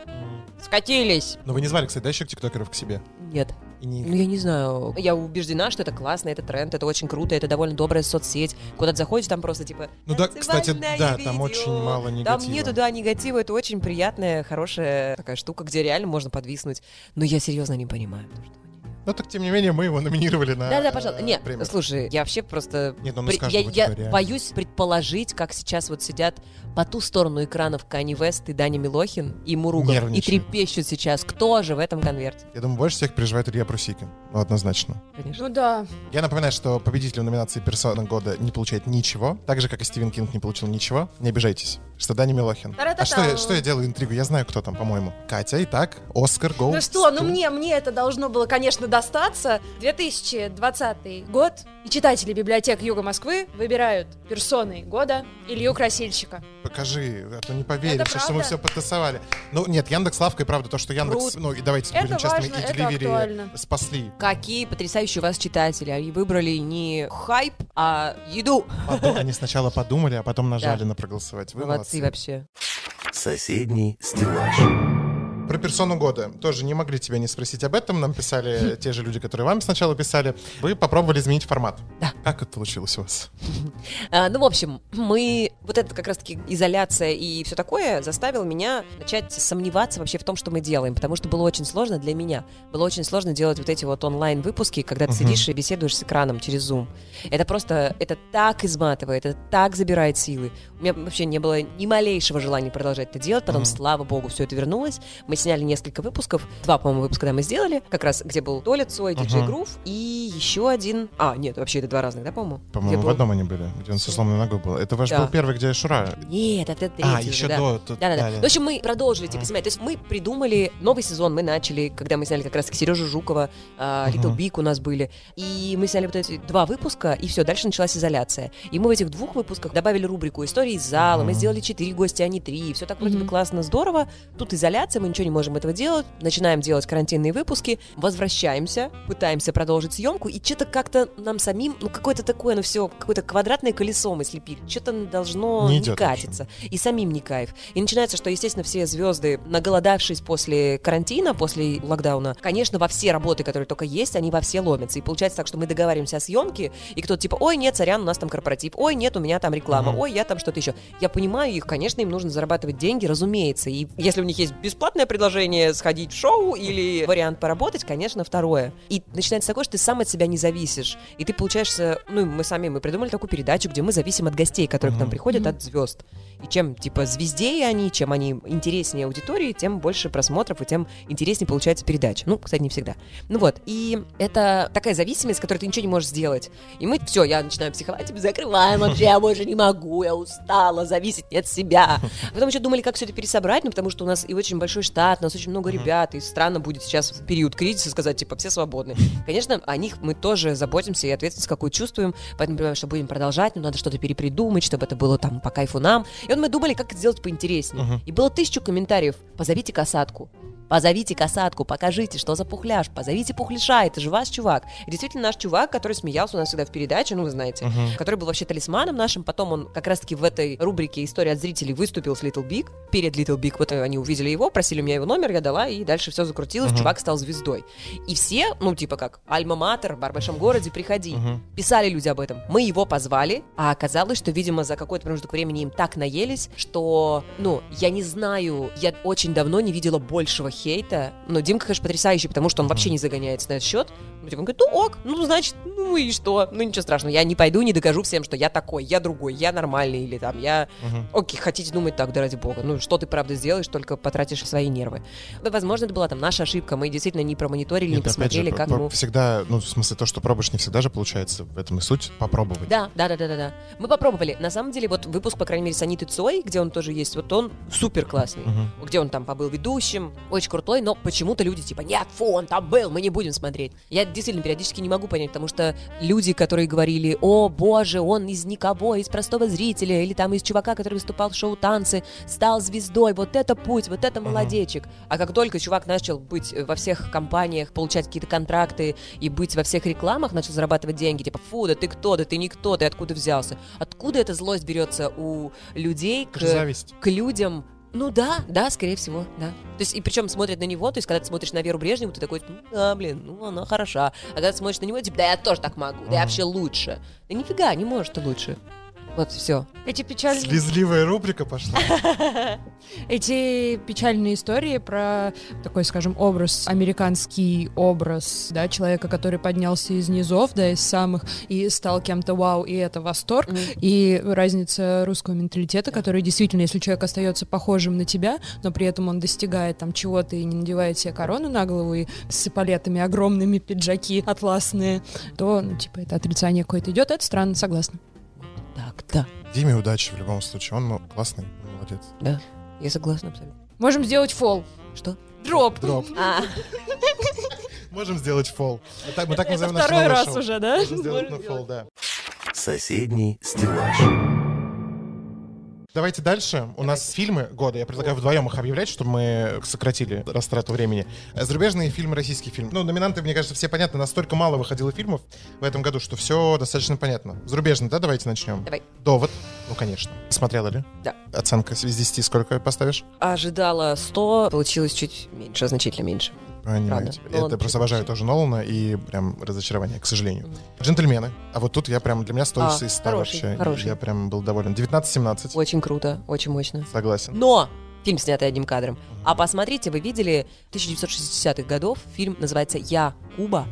[SPEAKER 1] скатились.
[SPEAKER 3] Но вы не звали, кстати, да, еще тиктокеров к себе?
[SPEAKER 1] Нет,
[SPEAKER 3] И не...
[SPEAKER 1] ну я не знаю. Я убеждена, что это классно, это тренд, это очень круто, это довольно добрая соцсеть. Куда ты заходишь, там просто типа...
[SPEAKER 3] Ну да, кстати,
[SPEAKER 1] «Танцевальное
[SPEAKER 3] да, там
[SPEAKER 1] видео».
[SPEAKER 3] очень мало негатива.
[SPEAKER 1] Там нету, да, негатива, это очень приятная, хорошая такая штука, где реально можно подвиснуть. Но я серьезно не понимаю. что.
[SPEAKER 3] Но так, тем не менее, мы его номинировали на
[SPEAKER 1] Да-да, пожалуйста.
[SPEAKER 3] э,
[SPEAKER 1] Нет,
[SPEAKER 3] премию.
[SPEAKER 1] слушай, я вообще просто...
[SPEAKER 3] Нет, ну, ну
[SPEAKER 1] при-
[SPEAKER 3] скажи,
[SPEAKER 1] я я боюсь предположить, как сейчас вот сидят по ту сторону экранов Кани Вест и Даня Милохин и Муругов. И трепещут сейчас. Кто же в этом конверте?
[SPEAKER 3] Я думаю, больше всех переживает Илья Прусикин. Ну, однозначно.
[SPEAKER 1] Конечно.
[SPEAKER 2] Ну да.
[SPEAKER 3] Я напоминаю, что победитель в номинации «Персона года» не получает ничего. Так же, как и Стивен Кинг не получил ничего. Не обижайтесь. Что Даня Милохин.
[SPEAKER 2] Та-ра-та-та.
[SPEAKER 3] А что я, что я делаю интригу? Я знаю, кто там, по-моему. Катя, итак, Оскар, Гоу.
[SPEAKER 2] Ну что, ну мне, мне это должно было, конечно, достаться. 2020 год. И читатели библиотек Юга Москвы выбирают персоной года Илью Красильщика.
[SPEAKER 3] Покажи, а то не поверишь,
[SPEAKER 2] Это
[SPEAKER 3] что мы
[SPEAKER 2] правда?
[SPEAKER 3] все подтасовали. Ну, нет, Яндекс Лавка, и правда, то, что Яндекс,
[SPEAKER 1] Круто.
[SPEAKER 3] ну, и давайте
[SPEAKER 2] Это
[SPEAKER 3] будем честными,
[SPEAKER 2] важно,
[SPEAKER 3] и
[SPEAKER 2] это
[SPEAKER 3] Деливери
[SPEAKER 2] актуально.
[SPEAKER 3] спасли.
[SPEAKER 1] Какие потрясающие у вас читатели. Они выбрали не хайп, а еду.
[SPEAKER 3] Поду- Они сначала подумали, а потом нажали на проголосовать. Вы
[SPEAKER 1] Молодцы вообще.
[SPEAKER 4] Соседний стеллаж.
[SPEAKER 3] Про персону года. Тоже не могли тебя не спросить об этом. Нам писали те же люди, которые вам сначала писали. Вы попробовали изменить формат.
[SPEAKER 1] Да.
[SPEAKER 3] Как это получилось у вас?
[SPEAKER 1] А, ну, в общем, мы... Вот это как раз-таки изоляция и все такое заставило меня начать сомневаться вообще в том, что мы делаем, потому что было очень сложно для меня. Было очень сложно делать вот эти вот онлайн-выпуски, когда ты
[SPEAKER 3] Мгм.
[SPEAKER 1] сидишь и беседуешь с экраном через Zoom. Это просто... Это так изматывает, это так забирает силы. У меня вообще не было ни малейшего желания продолжать это делать. Потом,
[SPEAKER 3] Мгм.
[SPEAKER 1] слава богу, все это вернулось. Мы сняли несколько выпусков. Два, по-моему, выпуска, да, мы сделали. Как раз, где был Толя Цой, диджей. Грув. И еще один... А, нет, вообще это два разных, да, по-моему?
[SPEAKER 3] По-моему, в одном они были, где он со сломанной ногой был. Это ваш
[SPEAKER 1] Да.
[SPEAKER 3] был первый, где Шура.
[SPEAKER 1] Нет, это третий.
[SPEAKER 3] А, еще
[SPEAKER 1] да.
[SPEAKER 3] до. тут-
[SPEAKER 1] Да-да-да.
[SPEAKER 3] да,
[SPEAKER 1] В общем, мы продолжили, типа, снимать. То есть мы придумали новый сезон, мы начали, когда мы сняли как раз Сережу Жукова, а, Little
[SPEAKER 3] Мгм.
[SPEAKER 1] Big у нас были. И мы сняли вот эти два выпуска, и все, дальше началась изоляция. И мы в этих двух выпусках добавили рубрику «Истории из зала», мы сделали четыре гостя, а не три. Все так вроде бы классно, здорово. Тут изоляция, мы ничего не можем этого делать. Начинаем делать карантинные выпуски, возвращаемся, пытаемся продолжить съемку, и что-то как-то нам самим, ну, какое-то такое, ну, все, какое-то квадратное колесо мы слепили. Что-то должно
[SPEAKER 3] Не
[SPEAKER 1] не, катиться. И самим не кайф. И начинается, что, естественно, все звезды, наголодавшись после карантина, после локдауна, конечно, во все работы, которые только есть, они во все ломятся. И получается так, что мы договариваемся о съемке, и кто-то типа, ой, нет, сорян, у нас там корпоратив, ой, нет, у меня там реклама, ой, я там что-то еще. Я понимаю их, конечно, им нужно зарабатывать деньги, разумеется. И если у них есть бесплатное предложение сходить в шоу или вариант поработать, конечно, второе. И начинается такое, что ты сам от себя не зависишь. И ты получаешься, ну, мы сами, мы придумали такую передачу, где мы зависим от гостей, которые к нам приходят,
[SPEAKER 2] Мгм.
[SPEAKER 1] от звезд. И чем, типа, звездее они, чем они интереснее аудитории, тем больше просмотров, и тем интереснее получается передача. Ну, кстати, не всегда. Ну вот, и это такая зависимость, с которой ты ничего не можешь сделать. И мы, все, я начинаю психовать, типа, закрываем вообще, я больше не могу, я устала, зависеть не от себя. А потом еще думали, как все это пересобрать, ну, потому что у нас и очень большой штат, у нас очень много ребят, и странно будет сейчас в период кризиса сказать, типа, все свободны. Конечно, о них мы тоже заботимся и ответственность какую чувствуем, поэтому понимаем, что будем продолжать, но надо что-то перепридумать, чтобы это было там по кайфу нам. И вот мы думали, как это сделать поинтереснее. И было тысячу комментариев. Позовите касатку. Позовите касатку, покажите, что за пухляж, позовите пухляша, это же ваш чувак. И действительно наш чувак, который смеялся у нас всегда в передаче, ну вы знаете,
[SPEAKER 3] Мгм.
[SPEAKER 1] который был вообще талисманом нашим, потом он как раз-таки в этой рубрике «История от зрителей» выступил с Little Big, перед Little Big, вот они увидели его, просили у меня его номер, я дала, и дальше все закрутилось,
[SPEAKER 3] Мгм.
[SPEAKER 1] чувак стал звездой. И все, ну типа как, Альма-Матер, в большом городе, приходи.
[SPEAKER 3] Мгм.
[SPEAKER 1] Писали люди об этом. Мы его позвали, а оказалось, что, видимо, за какой-то промежуток времени им так наелись, что, ну, я не знаю, я очень давно не видела большего хейта. Но Димка, конечно, потрясающий, потому что он вообще не загоняется на этот счет. Он говорит, ну ок, ну, значит, ну и что? Ну, ничего страшного, я не пойду, не докажу всем, что я такой, я другой, я нормальный, или там, я...
[SPEAKER 3] Мгм.
[SPEAKER 1] Окей, хотите думать так, да ради бога. Ну, что ты, правда, сделаешь, только потратишь свои нервы. Возможно, это была там наша ошибка, мы действительно не промониторили, не
[SPEAKER 3] Нет, же,
[SPEAKER 1] посмотрели,
[SPEAKER 3] по-
[SPEAKER 1] как ему...
[SPEAKER 3] всегда, ну, в смысле, то, что пробуешь, не всегда же получается. В этом и суть попробовать.
[SPEAKER 1] Да, да, да, да, да, да. Мы попробовали. На самом деле, вот выпуск, по крайней мере, с Анитой Цой, где он тоже есть, вот он супер классный.
[SPEAKER 3] Мгм.
[SPEAKER 1] Где он там побыл ведущим, очень крутой, но почему-то люди типа, нет, фу, он там был, мы не будем смотреть. Я действительно периодически не могу понять, потому что люди, которые говорили, о, боже, он из никого, из простого зрителя, или там из чувака, который выступал в шоу «Танцы», стал звездой, вот это путь, вот это молодечек. А как только чувак начал быть во всех компаниях, получать какие-то контракты и быть во всех рекламах, начал зарабатывать деньги, типа, фу, да ты кто, да ты никто, ты откуда взялся? Откуда эта злость берется у людей к, к людям, ну да, да, скорее всего, да. То есть, и причем смотрят на него, то есть, когда ты смотришь на Веру Брежневу, ты такой, ну, да, блин, ну, она хороша. А когда ты смотришь на него, типа, да я тоже так могу, да я вообще лучше. Да нифига, не можешь ты лучше. Вот, все.
[SPEAKER 2] Эти печальные...
[SPEAKER 3] Слезливая рубрика пошла.
[SPEAKER 2] Эти печальные истории про такой, скажем, образ, американский образ, да, человека, который поднялся из низов, да, из самых, и стал кем-то вау, и это восторг, и разница русского менталитета, который действительно, если человек остается похожим на тебя, но при этом он достигает там чего-то и не надевает себе корону на голову и с эполетами огромными пиджаки атласные, то, ну, типа, это отрицание какое-то идет, это странно, согласна.
[SPEAKER 1] Так, да,
[SPEAKER 3] Диме удачи в любом случае. Он классный, молодец.
[SPEAKER 1] да, я согласна абсолютно.
[SPEAKER 2] Можем сделать фол.
[SPEAKER 1] Что?
[SPEAKER 2] Дроп.
[SPEAKER 3] Дроп.
[SPEAKER 1] А,
[SPEAKER 3] Можем сделать фол. Так- Мы так
[SPEAKER 2] Это
[SPEAKER 3] назовем наше
[SPEAKER 2] второй раз
[SPEAKER 3] шоу.
[SPEAKER 2] уже, да?
[SPEAKER 3] Можем сделать на фол, да.
[SPEAKER 4] Соседний стеллаж.
[SPEAKER 3] Давайте дальше. У нас фильмы года. Я предлагаю вдвоем их объявлять, чтобы мы сократили растрату времени. Зарубежные фильмы, российский фильм. Ну, номинанты, мне кажется, все понятны. Настолько мало выходило фильмов в этом году, что все достаточно понятно. Зарубежный, да? Давайте начнем.
[SPEAKER 1] Давай.
[SPEAKER 3] Довод. Ну, конечно. Смотрела ли?
[SPEAKER 1] Да.
[SPEAKER 3] Оценка из 10 сколько поставишь?
[SPEAKER 1] ожидала 100, получилось чуть меньше, значительно меньше.
[SPEAKER 3] Понимаете.
[SPEAKER 1] Правда. Нолан
[SPEAKER 3] Я просто обожаю тоже Нолана и прям разочарование, к сожалению. Джентльмены. А вот тут я прям, для меня 100
[SPEAKER 1] А,
[SPEAKER 3] из 100
[SPEAKER 1] хороший,
[SPEAKER 3] вообще.
[SPEAKER 1] хороший.
[SPEAKER 3] Я прям был доволен. 19-17.
[SPEAKER 1] Очень круто, очень мощно.
[SPEAKER 3] Согласен.
[SPEAKER 1] Но фильм снятый одним кадром. А посмотрите, вы видели 1960-х годов, фильм называется «Я, Куба».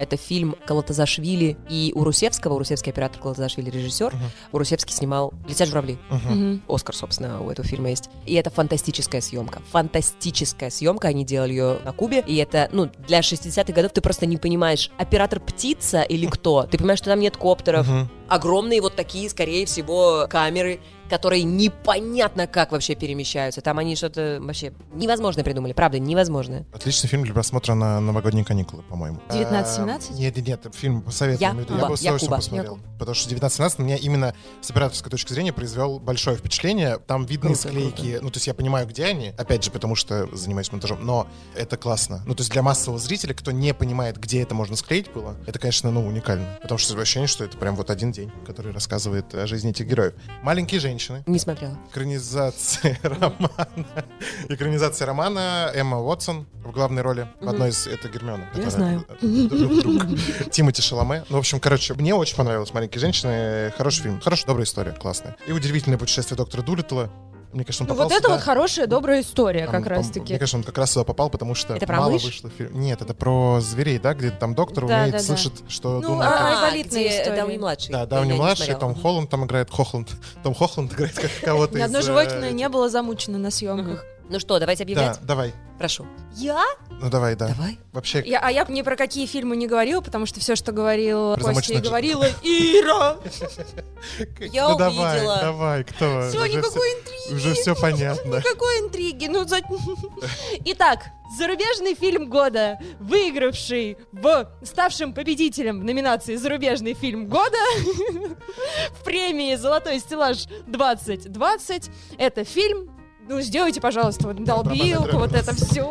[SPEAKER 1] Это фильм Калатазашвили и Урусевского, Урусевский оператор Калатазашвили режиссер.
[SPEAKER 3] Мгм.
[SPEAKER 1] Урусевский снимал «Летят журавли».
[SPEAKER 3] Мгм.
[SPEAKER 1] Оскар, собственно, у этого фильма есть. И это фантастическая съемка. Фантастическая съемка. Они делали ее на Кубе. И это, ну, для 60-х годов ты просто не понимаешь, оператор птица или кто. Ты понимаешь, что там нет коптеров.
[SPEAKER 3] Мгм.
[SPEAKER 1] Огромные вот такие, скорее всего, камеры, которые непонятно как вообще перемещаются. Там они что-то вообще невозможно придумали. Правда, невозможно.
[SPEAKER 3] Отличный фильм для просмотра на новогодние каникулы, по-моему.
[SPEAKER 2] 19-17?
[SPEAKER 3] А, Нет, нет, нет, фильм посоветую.
[SPEAKER 1] Я
[SPEAKER 3] Я, бы с удовольствием посмотрел.
[SPEAKER 2] Я
[SPEAKER 3] Потому что 19-17 на меня именно с операторской точки зрения произвел большое впечатление. Там видны
[SPEAKER 1] Круто,
[SPEAKER 3] склейки. Ну, то есть я понимаю, где они. Опять же, потому что занимаюсь монтажом. Но это классно. Ну, то есть для массового зрителя, кто не понимает, где это можно склеить было, это, конечно, ну, уникально. Потому что ощущение, что это прям вот один день, который рассказывает о жизни этих героев. «Маленькие женщины».
[SPEAKER 1] Не смотрела.
[SPEAKER 3] Экранизация романа. Экранизация романа Эмма Уотсон в главной роли. В одной из это Гермиона.
[SPEAKER 1] Я знаю.
[SPEAKER 3] Тимоти Шаломе. Ну, в общем, короче, мне очень понравилось «Маленькие женщины». Хороший фильм. Хорошая, добрая история. Классная. И «Удивительное путешествие доктора Дулиттла». Мне кажется, он
[SPEAKER 2] Ну
[SPEAKER 3] попал
[SPEAKER 2] вот это
[SPEAKER 3] сюда.
[SPEAKER 2] вот хорошая, добрая история,
[SPEAKER 3] Там,
[SPEAKER 2] как
[SPEAKER 3] по-
[SPEAKER 2] раз
[SPEAKER 3] Мне кажется, он как раз сюда попал, потому что
[SPEAKER 1] Это про
[SPEAKER 3] мало
[SPEAKER 1] мышь?
[SPEAKER 3] вышло фильм. Нет, это про зверей, да, где там доктор
[SPEAKER 2] Да,
[SPEAKER 3] умеет
[SPEAKER 2] да, да.
[SPEAKER 3] слышать, что
[SPEAKER 2] Ну,
[SPEAKER 3] думает.
[SPEAKER 2] а-
[SPEAKER 3] как-
[SPEAKER 2] айболитная
[SPEAKER 1] где
[SPEAKER 2] история.
[SPEAKER 1] Дауни младший.
[SPEAKER 3] Да, Дауни младший. Том Холланд там играет, Хохланд. Том Хохланд играет как кого-то
[SPEAKER 2] Ни одно
[SPEAKER 3] э,
[SPEAKER 2] животное не было замучено на съемках.
[SPEAKER 1] Ну что, давайте
[SPEAKER 3] Да,
[SPEAKER 1] объявлять?
[SPEAKER 3] давай.
[SPEAKER 1] Прошу.
[SPEAKER 2] Я?
[SPEAKER 3] Ну давай, да.
[SPEAKER 1] Давай.
[SPEAKER 3] Вообще,
[SPEAKER 2] я? А я ни про какие фильмы не говорила, потому что все, что говорил Костя, и говорила Ира.
[SPEAKER 1] Я
[SPEAKER 3] ну давай,
[SPEAKER 1] увидела.
[SPEAKER 3] давай, кто?
[SPEAKER 2] Все,
[SPEAKER 3] Уже
[SPEAKER 2] никакой интриги.
[SPEAKER 3] Уже все понятно.
[SPEAKER 2] Никакой интриги. Ну, за... Итак, зарубежный фильм года, выигравший в ставшим победителем в номинации «Зарубежный фильм года» в премии «Золотой стеллаж 2020». Это фильм, ну, сделайте, пожалуйста, вот долбилку, вот это все.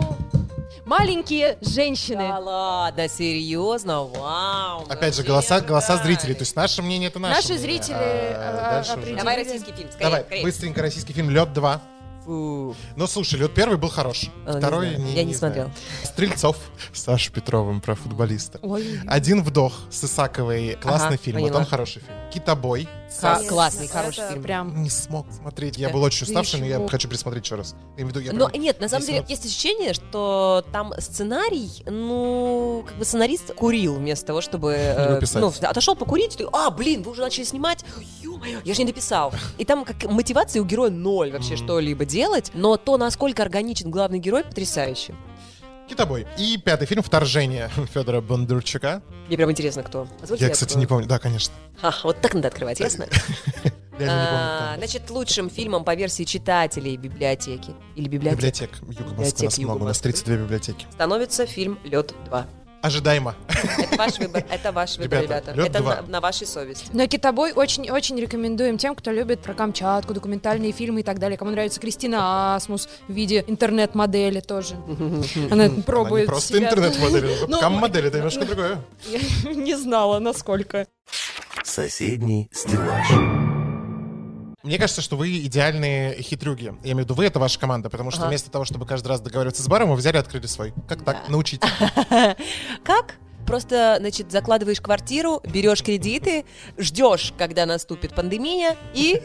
[SPEAKER 2] Маленькие женщины.
[SPEAKER 1] Да ладно, серьезно? Вау.
[SPEAKER 3] Опять же, голоса, голоса зрителей. То есть наше мнение это наше
[SPEAKER 2] Наши
[SPEAKER 3] мнение.
[SPEAKER 2] зрители,
[SPEAKER 3] А,
[SPEAKER 2] а.
[SPEAKER 1] Давай российский фильм, скорее,
[SPEAKER 3] Давай,
[SPEAKER 1] скорее.
[SPEAKER 3] быстренько российский фильм «Лед 2».
[SPEAKER 1] Фу.
[SPEAKER 3] Ну, слушай, «Лед первый» был хорош.
[SPEAKER 1] А, не
[SPEAKER 3] Второй
[SPEAKER 1] знаю.
[SPEAKER 3] не,
[SPEAKER 1] Я не
[SPEAKER 3] знаю.
[SPEAKER 1] смотрел.
[SPEAKER 3] Стрельцов с Сашей Петровым про футболиста.
[SPEAKER 2] Ой.
[SPEAKER 3] Один вдох с Исаковой. Классный
[SPEAKER 1] Ага,
[SPEAKER 3] фильм.
[SPEAKER 1] поняла.
[SPEAKER 3] Вот он хороший фильм. Китобой. С-
[SPEAKER 1] классный,
[SPEAKER 2] Это
[SPEAKER 1] хороший фильм.
[SPEAKER 2] Прям.
[SPEAKER 3] Не смог смотреть. Я
[SPEAKER 1] Да.
[SPEAKER 3] был очень уставший, но я хочу пересмотреть еще раз.
[SPEAKER 1] Но
[SPEAKER 3] прям-
[SPEAKER 1] нет, на самом
[SPEAKER 3] 10
[SPEAKER 1] деле есть ощущение, что там сценарий, ну, как бы сценарист курил вместо того, чтобы... э, ну, отошел покурить, ты, а, блин, вы уже начали снимать? Ё-моё, я же не написал. И там как мотивации у героя ноль вообще
[SPEAKER 3] Мгм.
[SPEAKER 1] что-либо делать, но то, насколько органичен главный герой, потрясающе.
[SPEAKER 3] Китобой. И пятый фильм «Вторжение» Федора Бондарчука.
[SPEAKER 1] Мне прям интересно, кто. Позвольте
[SPEAKER 3] Я, кстати,
[SPEAKER 1] открою.
[SPEAKER 3] не помню. Да, конечно.
[SPEAKER 1] А, вот так надо открывать, ясно? А. Значит, лучшим фильмом по версии читателей библиотеки или библиотек
[SPEAKER 3] Библиотек. Юга Москвы.
[SPEAKER 1] Библиотек
[SPEAKER 3] Нас много. У нас
[SPEAKER 1] Москвы.
[SPEAKER 3] 32 библиотеки.
[SPEAKER 1] становится фильм Лед 2.
[SPEAKER 3] Ожидаемо.
[SPEAKER 1] Это ваш выбор, это ваш выбор,
[SPEAKER 3] Ребята,
[SPEAKER 1] ребята.
[SPEAKER 3] «Лёд
[SPEAKER 1] Это
[SPEAKER 3] 2».
[SPEAKER 1] на, на вашей совести.
[SPEAKER 2] Но китобой очень-очень рекомендуем тем, кто любит про Камчатку, документальные фильмы и так далее. Кому нравится Кристина Асмус в виде интернет-модели тоже. Она
[SPEAKER 3] Она не
[SPEAKER 2] пробует
[SPEAKER 3] просто
[SPEAKER 2] себя.
[SPEAKER 3] интернет-модель.
[SPEAKER 2] Ну,
[SPEAKER 3] Cam -модель, это немножко другое.
[SPEAKER 2] Я не знала, насколько.
[SPEAKER 4] Соседний стеллаж.
[SPEAKER 3] Мне кажется, что вы идеальные хитрюги. Я имею в виду, вы — это ваша команда, потому что
[SPEAKER 1] Ага.
[SPEAKER 3] вместо того, чтобы каждый раз договариваться с баром, вы взяли и открыли свой. Как так?
[SPEAKER 1] Да.
[SPEAKER 3] Научите.
[SPEAKER 1] Как? Просто, значит, закладываешь квартиру, берешь кредиты, ждешь, когда наступит пандемия, и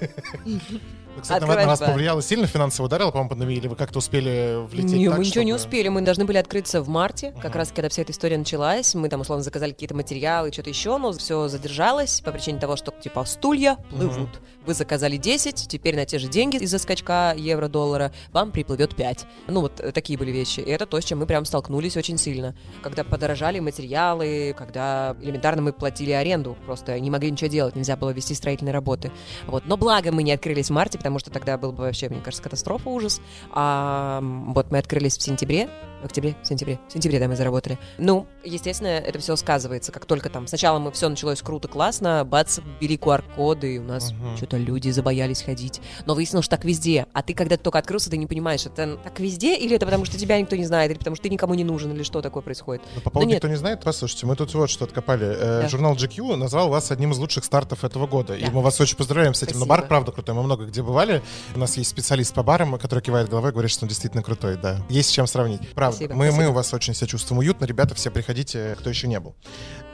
[SPEAKER 3] Кстати, на
[SPEAKER 1] Открываешь
[SPEAKER 3] вас
[SPEAKER 1] бар.
[SPEAKER 3] повлияло сильно финансово ударило, по-моему, пандемия, или вы как-то успели влететь
[SPEAKER 1] Не,
[SPEAKER 3] так,
[SPEAKER 1] мы ничего не
[SPEAKER 3] чтобы-
[SPEAKER 1] успели. Мы должны были открыться в марте, как
[SPEAKER 3] Ага.
[SPEAKER 1] раз когда вся эта история началась. Мы там, условно, заказали какие-то материалы, что-то еще, но все задержалось по причине того, что, типа, стулья плывут. Вы заказали 10, теперь на те же деньги из-за скачка евро-доллара вам приплывет 5. Ну, вот э, такие были вещи. И это то, с чем мы прям столкнулись очень сильно. Когда подорожали материалы, когда элементарно мы платили аренду, просто не могли ничего делать, нельзя было вести строительные работы. Вот. Но благо мы не открылись в марте, потому что тогда был бы вообще, мне кажется, катастрофа, ужас. А вот мы открылись в сентябре, в октябре, в сентябре, в сентябре, да, мы заработали. Ну, естественно, это все сказывается, как только там сначала мы все началось круто, классно, бац, ввели QR-коды, и у нас
[SPEAKER 3] Мгм.
[SPEAKER 1] что-то люди забоялись ходить. Но выяснилось, что так везде. А ты, когда только открылся, ты не понимаешь, это так везде, или это потому, что тебя никто не знает, или потому, что ты никому не нужен, или что такое происходит.
[SPEAKER 3] Ну, по поводу
[SPEAKER 1] нет.
[SPEAKER 3] никто не знает, послушайте, мы тут вот что откопали. Э,
[SPEAKER 1] Да.
[SPEAKER 3] Журнал GQ назвал вас одним из лучших стартов этого года. И
[SPEAKER 1] Да.
[SPEAKER 3] мы вас очень поздравляем с этим. Но
[SPEAKER 1] Спасибо.
[SPEAKER 3] бар, правда, крутой. Мы много где бывали. У нас есть специалист по барам, который кивает головой и говорит, что он действительно крутой. Да. Есть с чем сравнить. Правда.
[SPEAKER 1] Спасибо,
[SPEAKER 3] мы, мы
[SPEAKER 1] спасибо.
[SPEAKER 3] у вас очень себя чувствуем уютно. Ребята, все приходите, кто еще не был.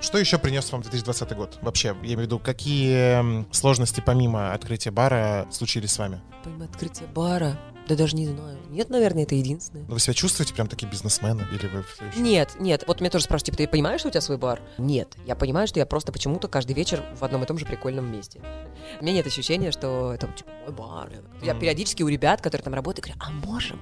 [SPEAKER 3] Что еще принес вам 2020 год? Вообще, я имею в виду, какие сложности помимо открытия бара случились с вами?
[SPEAKER 1] Помимо открытия бара, да даже не знаю. Нет, наверное, это единственное.
[SPEAKER 3] Ну, вы себя чувствуете прям такие бизнесмены? Или вы все еще...
[SPEAKER 1] Нет, нет. Вот меня тоже спрашивают, типа, ты понимаешь, что у тебя свой бар? Нет. Я понимаю, что я просто почему-то каждый вечер в одном и том же прикольном месте. У меня нет ощущения, что это, типа, мой бар. Я
[SPEAKER 3] Мгм.
[SPEAKER 1] периодически у ребят, которые там работают, говорю, а можем?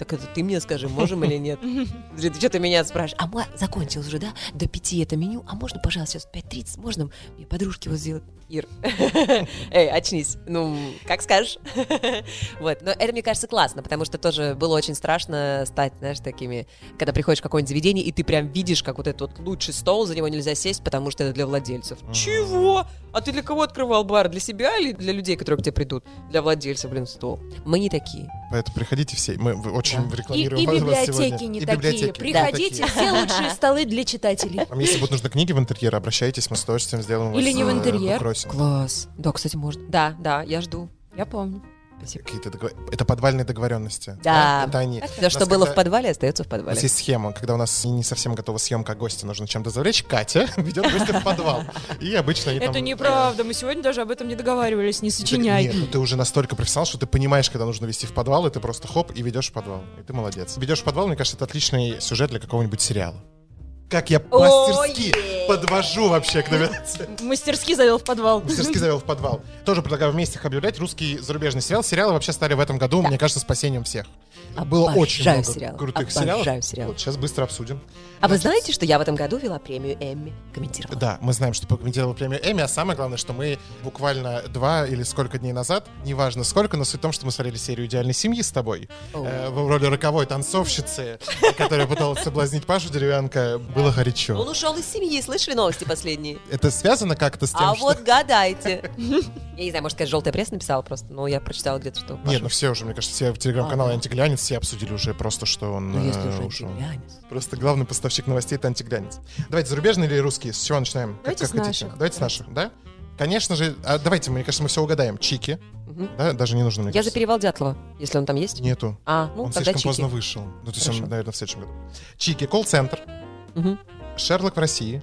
[SPEAKER 1] Так это ты мне скажи, можем или нет? Ты что ты меня спрашиваешь? А ма- закончилось уже, да? До пяти это меню. А можно, пожалуйста, сейчас в 5.30? Можно мне подружки вот сделать? Ир. Эй, очнись. Ну, как скажешь. Вот. Но это, мне кажется, классно, потому что тоже было очень страшно стать, знаешь, такими, когда приходишь в какое-нибудь заведение, и ты прям видишь, как вот этот вот лучший стол, за него нельзя сесть, потому что это для владельцев. Чего? А ты для кого открывал бар? Для себя или для людей, которые к тебе придут? Для владельцев, блин, стол. Мы не такие.
[SPEAKER 3] Поэтому приходите все. Мы очень
[SPEAKER 1] Да.
[SPEAKER 2] И,
[SPEAKER 3] рекламируем
[SPEAKER 2] и
[SPEAKER 3] вас
[SPEAKER 2] библиотеки
[SPEAKER 3] сегодня.
[SPEAKER 2] не
[SPEAKER 3] И
[SPEAKER 2] такие.
[SPEAKER 3] библиотеки.
[SPEAKER 2] Приходите,
[SPEAKER 3] Да.
[SPEAKER 2] все лучшие столы для читателей.
[SPEAKER 3] Если будут нужны книги в интерьер, обращайтесь, мы с удовольствием сделаем
[SPEAKER 2] Или не в
[SPEAKER 3] э,
[SPEAKER 2] интерьер.
[SPEAKER 3] Попросим.
[SPEAKER 1] Класс. Да, кстати, можно. Да, да, я жду.
[SPEAKER 2] Я помню.
[SPEAKER 1] Спасибо.
[SPEAKER 3] Какие-то договор- Это подвальные договоренности.
[SPEAKER 1] Да.
[SPEAKER 3] Это они.
[SPEAKER 1] Все, что было
[SPEAKER 3] когда-
[SPEAKER 1] в подвале, остается в
[SPEAKER 3] У
[SPEAKER 1] подвале.
[SPEAKER 3] нас есть схема, когда у нас не совсем готова съемка, а гостя нужно чем-то завлечь. Катя ведет гостя в подвал. И обычно они там...
[SPEAKER 2] Это неправда, мы сегодня даже об этом не договаривались, не сочиняй.
[SPEAKER 3] Нет, ну ты уже настолько профессионал, что ты понимаешь, когда нужно вести в подвал, и ты просто хоп, и ведешь в подвал. И ты молодец. Ведешь в подвал, мне кажется, это отличный сюжет для какого-нибудь сериала. Как я мастерски,
[SPEAKER 1] Ой-е!
[SPEAKER 3] подвожу вообще к номинации.
[SPEAKER 2] Мастерски завел в подвал.
[SPEAKER 3] Мастерски завел в подвал. Тоже предлагаю вместе их объявлять. Русский зарубежный сериал. Сериалы вообще стали в этом году, мне кажется, спасением всех. Было очень
[SPEAKER 1] Обожаю
[SPEAKER 3] много
[SPEAKER 1] сериалы.
[SPEAKER 3] крутых
[SPEAKER 1] Обожаю
[SPEAKER 3] сериалов.
[SPEAKER 1] сериалы.
[SPEAKER 3] Вот сейчас быстро обсудим.
[SPEAKER 1] А вы знаете, что я в этом году вела премию Эмми? Комментировала.
[SPEAKER 3] Да, мы знаем, что покомментировала премию Эми, а самое главное, что мы буквально два или сколько дней назад, неважно сколько, но суть в том, что мы смотрели серию «Идеальной семьи» с тобой э, в роли роковой танцовщицы, которая пыталась соблазнить Пашу Деревянко. Было
[SPEAKER 1] Он
[SPEAKER 3] горячо.
[SPEAKER 1] ушел из семьи, слышали новости последние?
[SPEAKER 3] Это связано как-то с тем,
[SPEAKER 1] А вот гадайте. Я не знаю, может, сказать, желтая пресса написала просто, но я прочитала где-то, что...
[SPEAKER 3] Нет, ну все уже, мне кажется, все в телеграм-канале
[SPEAKER 1] А.
[SPEAKER 3] «Антиглянец» все обсудили уже просто, что он
[SPEAKER 1] Ну, если
[SPEAKER 3] э,
[SPEAKER 1] уже
[SPEAKER 3] ушел.
[SPEAKER 1] антиглянец.
[SPEAKER 3] Просто главный поставщик новостей — это «Антиглянец». Давайте, зарубежные или русские? С чего начинаем? Как-
[SPEAKER 2] Давайте
[SPEAKER 3] как
[SPEAKER 2] с
[SPEAKER 3] хотите.
[SPEAKER 2] наших.
[SPEAKER 3] Давайте с наших, да? Конечно же, а давайте, мне кажется, мы все угадаем. Чики,
[SPEAKER 1] Мгм.
[SPEAKER 3] да, даже не нужно, мне
[SPEAKER 1] Я за
[SPEAKER 3] кажется.
[SPEAKER 1] перевал Дятлова, если он там есть.
[SPEAKER 3] Нету.
[SPEAKER 1] А, ну,
[SPEAKER 3] он
[SPEAKER 1] тогда
[SPEAKER 3] слишком
[SPEAKER 1] Чики.
[SPEAKER 3] поздно вышел. Ну, то есть он,
[SPEAKER 1] Хорошо.
[SPEAKER 3] наверное, в следующем году. Чики, колл-центр,
[SPEAKER 1] Мгм.
[SPEAKER 3] Шерлок в России.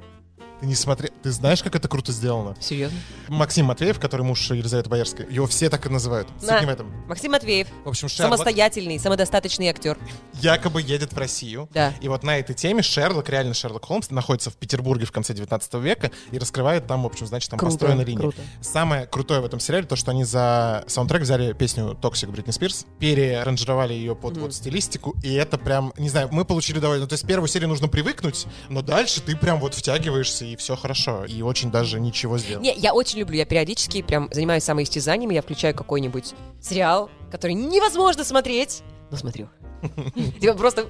[SPEAKER 3] Ты не смотри... Ты знаешь, как это круто сделано?
[SPEAKER 1] Серьезно?
[SPEAKER 3] Максим Матвеев, который муж Елизаветы Боярской, его все так и называют. Не в этом.
[SPEAKER 1] Максим Матвеев.
[SPEAKER 3] В общем, Шерлок
[SPEAKER 1] Самостоятельный, самодостаточный актер.
[SPEAKER 3] якобы едет в Россию.
[SPEAKER 1] Да.
[SPEAKER 3] И вот на этой теме Шерлок, реально Шерлок Холмс, находится в Петербурге в конце 19 века и раскрывает там, в общем, значит, там
[SPEAKER 1] Круто,
[SPEAKER 3] построена линия.
[SPEAKER 1] круто.
[SPEAKER 3] Самое крутое в этом сериале то, что они за саундтрек взяли песню «Toxic» Бритни Спирс, переаранжировали ее под вот стилистику, и это прям, не знаю, мы получили довольно... ну, То есть первую серию нужно привыкнуть, но дальше ты прям вот втягиваешься, и все хорошо. И очень даже ничего сделал.
[SPEAKER 1] Не, я очень люблю, я периодически прям занимаюсь самоистязаниями, я включаю какой-нибудь сериал, который невозможно смотреть, но смотрю. Типа просто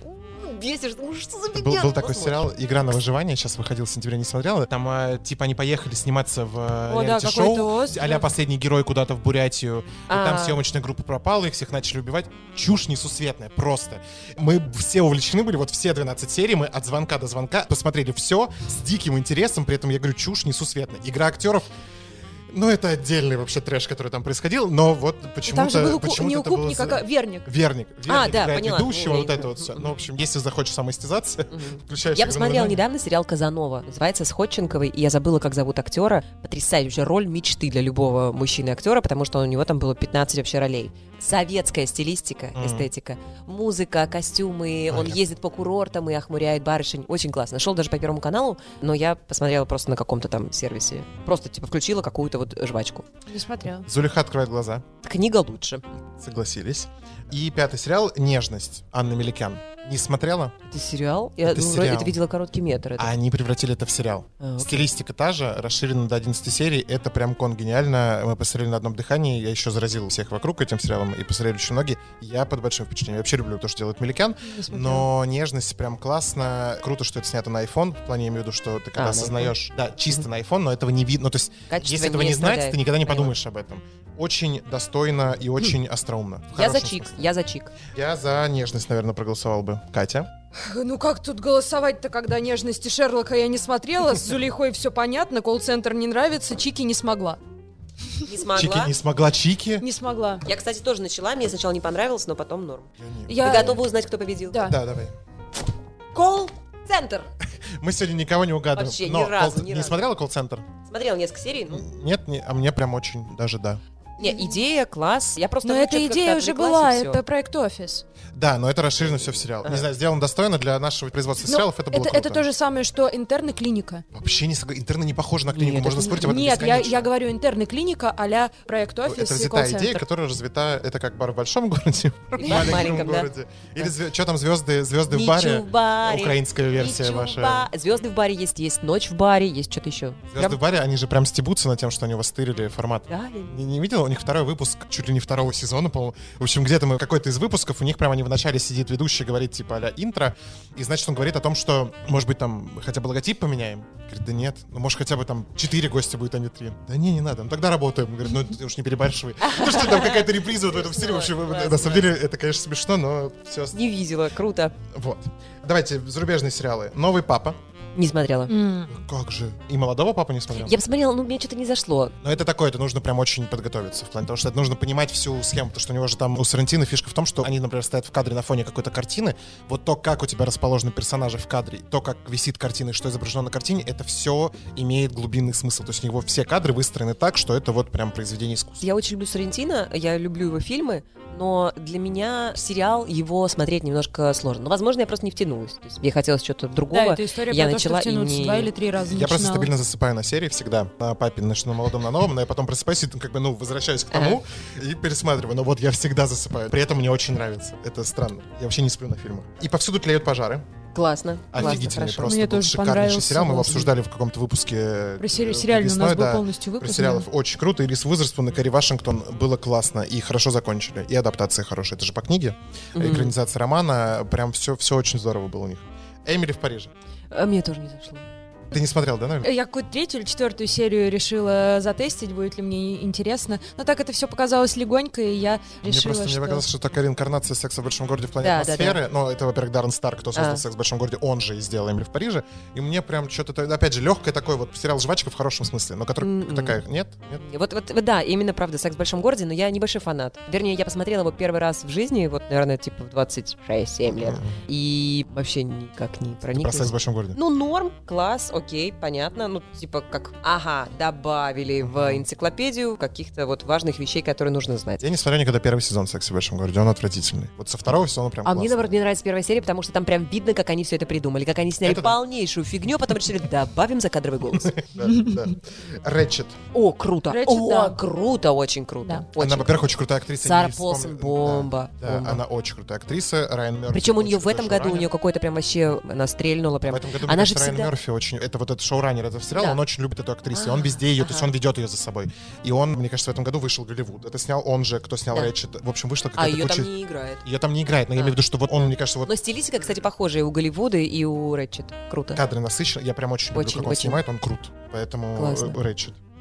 [SPEAKER 1] бесишь, ну что за
[SPEAKER 3] Был,
[SPEAKER 1] фигня?
[SPEAKER 3] был
[SPEAKER 1] Ну,
[SPEAKER 3] такой сериал «Игра на выживание», сейчас выходил в сентябре, не смотрела. Там, э, типа, они поехали сниматься в э,
[SPEAKER 2] да,
[SPEAKER 3] реалити-шоу,
[SPEAKER 2] остров.
[SPEAKER 3] а последний герой куда-то в Бурятию. И там
[SPEAKER 1] А.
[SPEAKER 3] съемочная группа пропала, их всех начали убивать. Чушь несусветная, просто. Мы все увлечены были, вот все 12 серий, мы от звонка до звонка посмотрели все с диким интересом, при этом, я говорю, чушь несусветная. Игра актеров ну, это отдельный вообще трэш, который там происходил, но вот почему-то...
[SPEAKER 2] Там же был
[SPEAKER 3] почему-то
[SPEAKER 2] не
[SPEAKER 3] за-
[SPEAKER 2] а верник.
[SPEAKER 3] Верник. Верник
[SPEAKER 1] А, да, поняла.
[SPEAKER 3] ведущего, вот это вот все. Ну, в общем, если захочешь самоистязаться,
[SPEAKER 1] Мгм.
[SPEAKER 3] включаешь
[SPEAKER 1] Я
[SPEAKER 3] «Игру на
[SPEAKER 1] посмотрела
[SPEAKER 3] выживание».
[SPEAKER 1] недавно сериал «Казанова». Называется «С Ходченковой», и я забыла, как зовут актера. Потрясающая роль мечты для любого мужчины-актера, потому что у него там было 15 вообще ролей. Советская стилистика,
[SPEAKER 3] Мгм.
[SPEAKER 1] эстетика, музыка, костюмы, он
[SPEAKER 3] Понятно.
[SPEAKER 1] ездит по курортам и охмуряет барышень. Очень классно. Шел даже по Первому каналу, но я посмотрела просто на каком-то там сервисе. Просто, типа, включила какую-то вот жвачку.
[SPEAKER 2] Не смотрела.
[SPEAKER 3] Зулиха открывает глаза.
[SPEAKER 1] Книга лучше.
[SPEAKER 3] Согласились. И пятый сериал «Нежность» Анны Меликян. Не смотрела?
[SPEAKER 1] Это сериал? Я
[SPEAKER 3] Это
[SPEAKER 1] ну,
[SPEAKER 3] сериал.
[SPEAKER 1] это видела короткий метр. Это.
[SPEAKER 3] А они превратили это в сериал.
[SPEAKER 1] А, окей.
[SPEAKER 3] Стилистика та же, расширена до 11 серий. Это прям кон гениально. Мы посмотрели на одном дыхании. Я еще заразил всех вокруг этим сериалом и посмотрели очень многие. Я под большим впечатлением. Я вообще люблю то, что делает Меликян.
[SPEAKER 2] Не.
[SPEAKER 3] Но нежность прям классно. Круто, что это снято на iPhone. В плане я имею в виду, что ты когда
[SPEAKER 1] на
[SPEAKER 3] осознаешь... Да, чисто на iPhone, но этого не видно. Ну, то есть,
[SPEAKER 1] Качество
[SPEAKER 3] если этого не, знать, ты никогда не
[SPEAKER 1] Поняла.
[SPEAKER 3] подумаешь об этом. Очень достойно и очень остроумно. В
[SPEAKER 1] Я за чик,
[SPEAKER 3] смысле.
[SPEAKER 1] я за чик.
[SPEAKER 3] Я за нежность, наверное, проголосовал бы. Катя?
[SPEAKER 2] Ну как тут голосовать-то, когда нежности Шерлока я не смотрела, с Зулейхой все понятно, колл-центр не нравится, Чики не смогла.
[SPEAKER 1] Не смогла.
[SPEAKER 3] Чики не смогла Чики?
[SPEAKER 2] Не смогла.
[SPEAKER 1] Я, кстати, тоже начала, мне сначала не понравилось, но потом норм.
[SPEAKER 3] Я не-
[SPEAKER 2] Я...
[SPEAKER 1] Ты готова узнать, кто победил?
[SPEAKER 2] Да.
[SPEAKER 3] Да, давай.
[SPEAKER 1] Колл-центр.
[SPEAKER 3] Мы сегодня никого не угадываем.
[SPEAKER 1] Вообще ни
[SPEAKER 3] Но
[SPEAKER 1] разу,
[SPEAKER 3] колл-
[SPEAKER 1] ни
[SPEAKER 3] не
[SPEAKER 1] разу.
[SPEAKER 3] смотрела колл-центр?
[SPEAKER 1] Смотрела несколько серий, ну...
[SPEAKER 3] Нет, не, а мне прям очень даже да.
[SPEAKER 1] Не, идея, класс. Я просто...
[SPEAKER 2] Но эта идея уже была, это проект офис.
[SPEAKER 3] Да, но это расширено все в сериал. Не знаю, сделано достойно для нашего производства
[SPEAKER 2] Ну,
[SPEAKER 3] сериалов, это было
[SPEAKER 2] это,
[SPEAKER 3] круто.
[SPEAKER 2] это то же самое, что интерны клиника.
[SPEAKER 3] Вообще не. Интерны не похожи на клинику,
[SPEAKER 1] Нет,
[SPEAKER 3] можно спорить об этом
[SPEAKER 2] Нет, я, говорю интерны клиника а-ля проект офис
[SPEAKER 3] Это
[SPEAKER 2] и
[SPEAKER 3] взятая идея, которая развита, это как бар в большом городе, в маленьком
[SPEAKER 1] да.
[SPEAKER 3] городе. Или что там звезды, звезды в баре? Украинская версия ваша.
[SPEAKER 1] Звезды в баре есть, есть ночь в баре, есть что-то еще.
[SPEAKER 3] Звезды в баре, они же прям стебутся над тем, что они вас формат. Не, не видел? У них второй выпуск, чуть ли не второго сезона, по-моему. В общем, где-то мы какой-то из выпусков, у них прямо они в начале сидит ведущий, говорит типа а интро, и значит он говорит о том, что, может быть, там хотя бы логотип поменяем. Говорит, да нет, ну может хотя бы там четыре гостя будет, а не три. Да не, не надо, ну тогда работаем. Говорит, ну ты уж не перебарщивай. Ну что там какая-то реприза вот в этом стиле. В общем, на самом деле это, конечно, смешно, но все.
[SPEAKER 1] Не видела, круто.
[SPEAKER 3] Вот. Давайте зарубежные сериалы. Новый папа.
[SPEAKER 1] Не смотрела.
[SPEAKER 2] М.
[SPEAKER 3] Как же? И молодого папа не смотрел?
[SPEAKER 1] Я посмотрела, ну мне что-то не зашло.
[SPEAKER 3] Но это такое, это нужно прям очень подготовиться, в плане того, что это нужно понимать всю схему, потому что у него же там у Сарантино фишка в том, что они, например, стоят в кадре на фоне какой-то картины, вот то, как у тебя расположены персонажи в кадре, то, как висит картина и что изображено на картине, это все имеет глубинный смысл. То есть у него все кадры выстроены так, что это вот прям произведение искусства.
[SPEAKER 1] Я очень люблю Соррентино, я люблю его фильмы, но для меня сериал его смотреть немножко сложно. Но, возможно, я просто не втянулась. То есть мне хотелось чего-то
[SPEAKER 2] Да,
[SPEAKER 1] другого.
[SPEAKER 2] это история
[SPEAKER 1] я
[SPEAKER 2] про то,
[SPEAKER 1] начала и не...
[SPEAKER 2] Два или три раза
[SPEAKER 3] Я просто
[SPEAKER 2] начинала.
[SPEAKER 3] стабильно засыпаю на серии всегда, на папе, на, на молодом, на новом, но я потом просыпаюсь и как бы, ну, возвращаюсь к тому и пересматриваю. Но вот я всегда засыпаю. При этом мне очень нравится. Это странно. Я вообще не сплю на фильмах. И повсюду тлеют пожары.
[SPEAKER 1] Классно, классно,
[SPEAKER 3] Офигительный
[SPEAKER 1] хорошо.
[SPEAKER 3] просто
[SPEAKER 2] Мне
[SPEAKER 3] был
[SPEAKER 2] тоже
[SPEAKER 3] шикарнейший сериал. Мы его обсуждали в каком-то выпуске.
[SPEAKER 2] Про сери-
[SPEAKER 3] э,
[SPEAKER 2] сериальный у нас
[SPEAKER 3] весной,
[SPEAKER 2] был
[SPEAKER 3] да.
[SPEAKER 2] полностью
[SPEAKER 3] Про
[SPEAKER 2] выпуск.
[SPEAKER 3] сериалов
[SPEAKER 2] да.
[SPEAKER 3] очень круто. И Рис Уизерспун, и Кэрри Вашингтон было классно. И хорошо закончили. И адаптация хорошая. Это же по книге.
[SPEAKER 1] Мгм.
[SPEAKER 3] Экранизация романа. Прям все, все очень здорово было у них. Эмили в Париже.
[SPEAKER 1] А мне тоже не зашло.
[SPEAKER 3] Ты не смотрел, да, наверное?
[SPEAKER 2] Я какую-то третью или четвертую серию решила затестить, будет ли мне интересно. Но так это все показалось легонько, и я
[SPEAKER 3] Мне
[SPEAKER 2] решила,
[SPEAKER 3] просто мне
[SPEAKER 2] что...
[SPEAKER 3] показалось, что такая реинкарнация секса в большом городе в плане
[SPEAKER 1] Да, да,
[SPEAKER 3] атмосферы. Но это, во-первых, Даррен Старк, кто создал
[SPEAKER 1] А.
[SPEAKER 3] секс в большом городе, он же и сделал Эмили в Париже. И мне прям что-то, опять же, легкое такое вот сериал жвачка в хорошем смысле, но который
[SPEAKER 1] М-м.
[SPEAKER 3] такая, нет, нет.
[SPEAKER 1] Вот, вот, вот, да, именно правда, секс в большом городе, но я небольшой фанат. Вернее, я посмотрела его первый раз в жизни, вот, наверное, типа в 26-7 лет.
[SPEAKER 3] Мгм.
[SPEAKER 1] И вообще никак не
[SPEAKER 3] Ты про секс в
[SPEAKER 1] прониклась.
[SPEAKER 3] большом городе.
[SPEAKER 1] Ну, норм, класс, окей, понятно. Ну, типа как, ага, добавили в энциклопедию каких-то вот важных вещей, которые нужно знать.
[SPEAKER 3] Я не смотрел никогда первый сезон секса в большом городе, он отвратительный. Вот со второго сезона прям
[SPEAKER 1] А мне,
[SPEAKER 3] классно.
[SPEAKER 1] наоборот, не нравится первая серия, потому что там прям видно, как они все это придумали, как они сняли
[SPEAKER 3] Это
[SPEAKER 1] полнейшую фигню, а потом решили, добавим закадровый голос.
[SPEAKER 3] Рэтчет.
[SPEAKER 1] О, круто, о,
[SPEAKER 2] да.
[SPEAKER 1] круто, очень круто.
[SPEAKER 3] Она, во-первых, очень крутая актриса.
[SPEAKER 1] Сара Полсон, бомба,
[SPEAKER 3] она очень крутая актриса. Райан Мерфи.
[SPEAKER 1] Причем у нее в этом году, у нее какой-то прям вообще, она стрельнула прям.
[SPEAKER 3] В этом году,
[SPEAKER 1] Она
[SPEAKER 3] мне
[SPEAKER 1] же
[SPEAKER 3] кажется, Райан Мерфи очень... Это вот этот шоураннер этого сериала,
[SPEAKER 1] Да.
[SPEAKER 3] он очень любит эту актрису. и он
[SPEAKER 1] А,
[SPEAKER 3] везде ее, то есть
[SPEAKER 1] ага.
[SPEAKER 3] он ведет ее за собой. И он, мне кажется, в этом году вышел в Голливуд. Это снял он же, кто снял
[SPEAKER 1] Да.
[SPEAKER 3] Рэтчет. В общем, вышла
[SPEAKER 1] А
[SPEAKER 3] какая-то
[SPEAKER 1] ее
[SPEAKER 3] куча...
[SPEAKER 1] там не играет.
[SPEAKER 3] Ее там не играет, но я
[SPEAKER 1] А.
[SPEAKER 3] имею в виду, что вот он, мне кажется, вот
[SPEAKER 1] Но стилистика, кстати, похожая у Голливуда и у Рэтчет. Круто.
[SPEAKER 3] кадры насыщены. Я прям очень люблю,
[SPEAKER 1] Очень,
[SPEAKER 3] как он
[SPEAKER 1] очень.
[SPEAKER 3] снимает, он крут. Поэтому
[SPEAKER 1] Классно.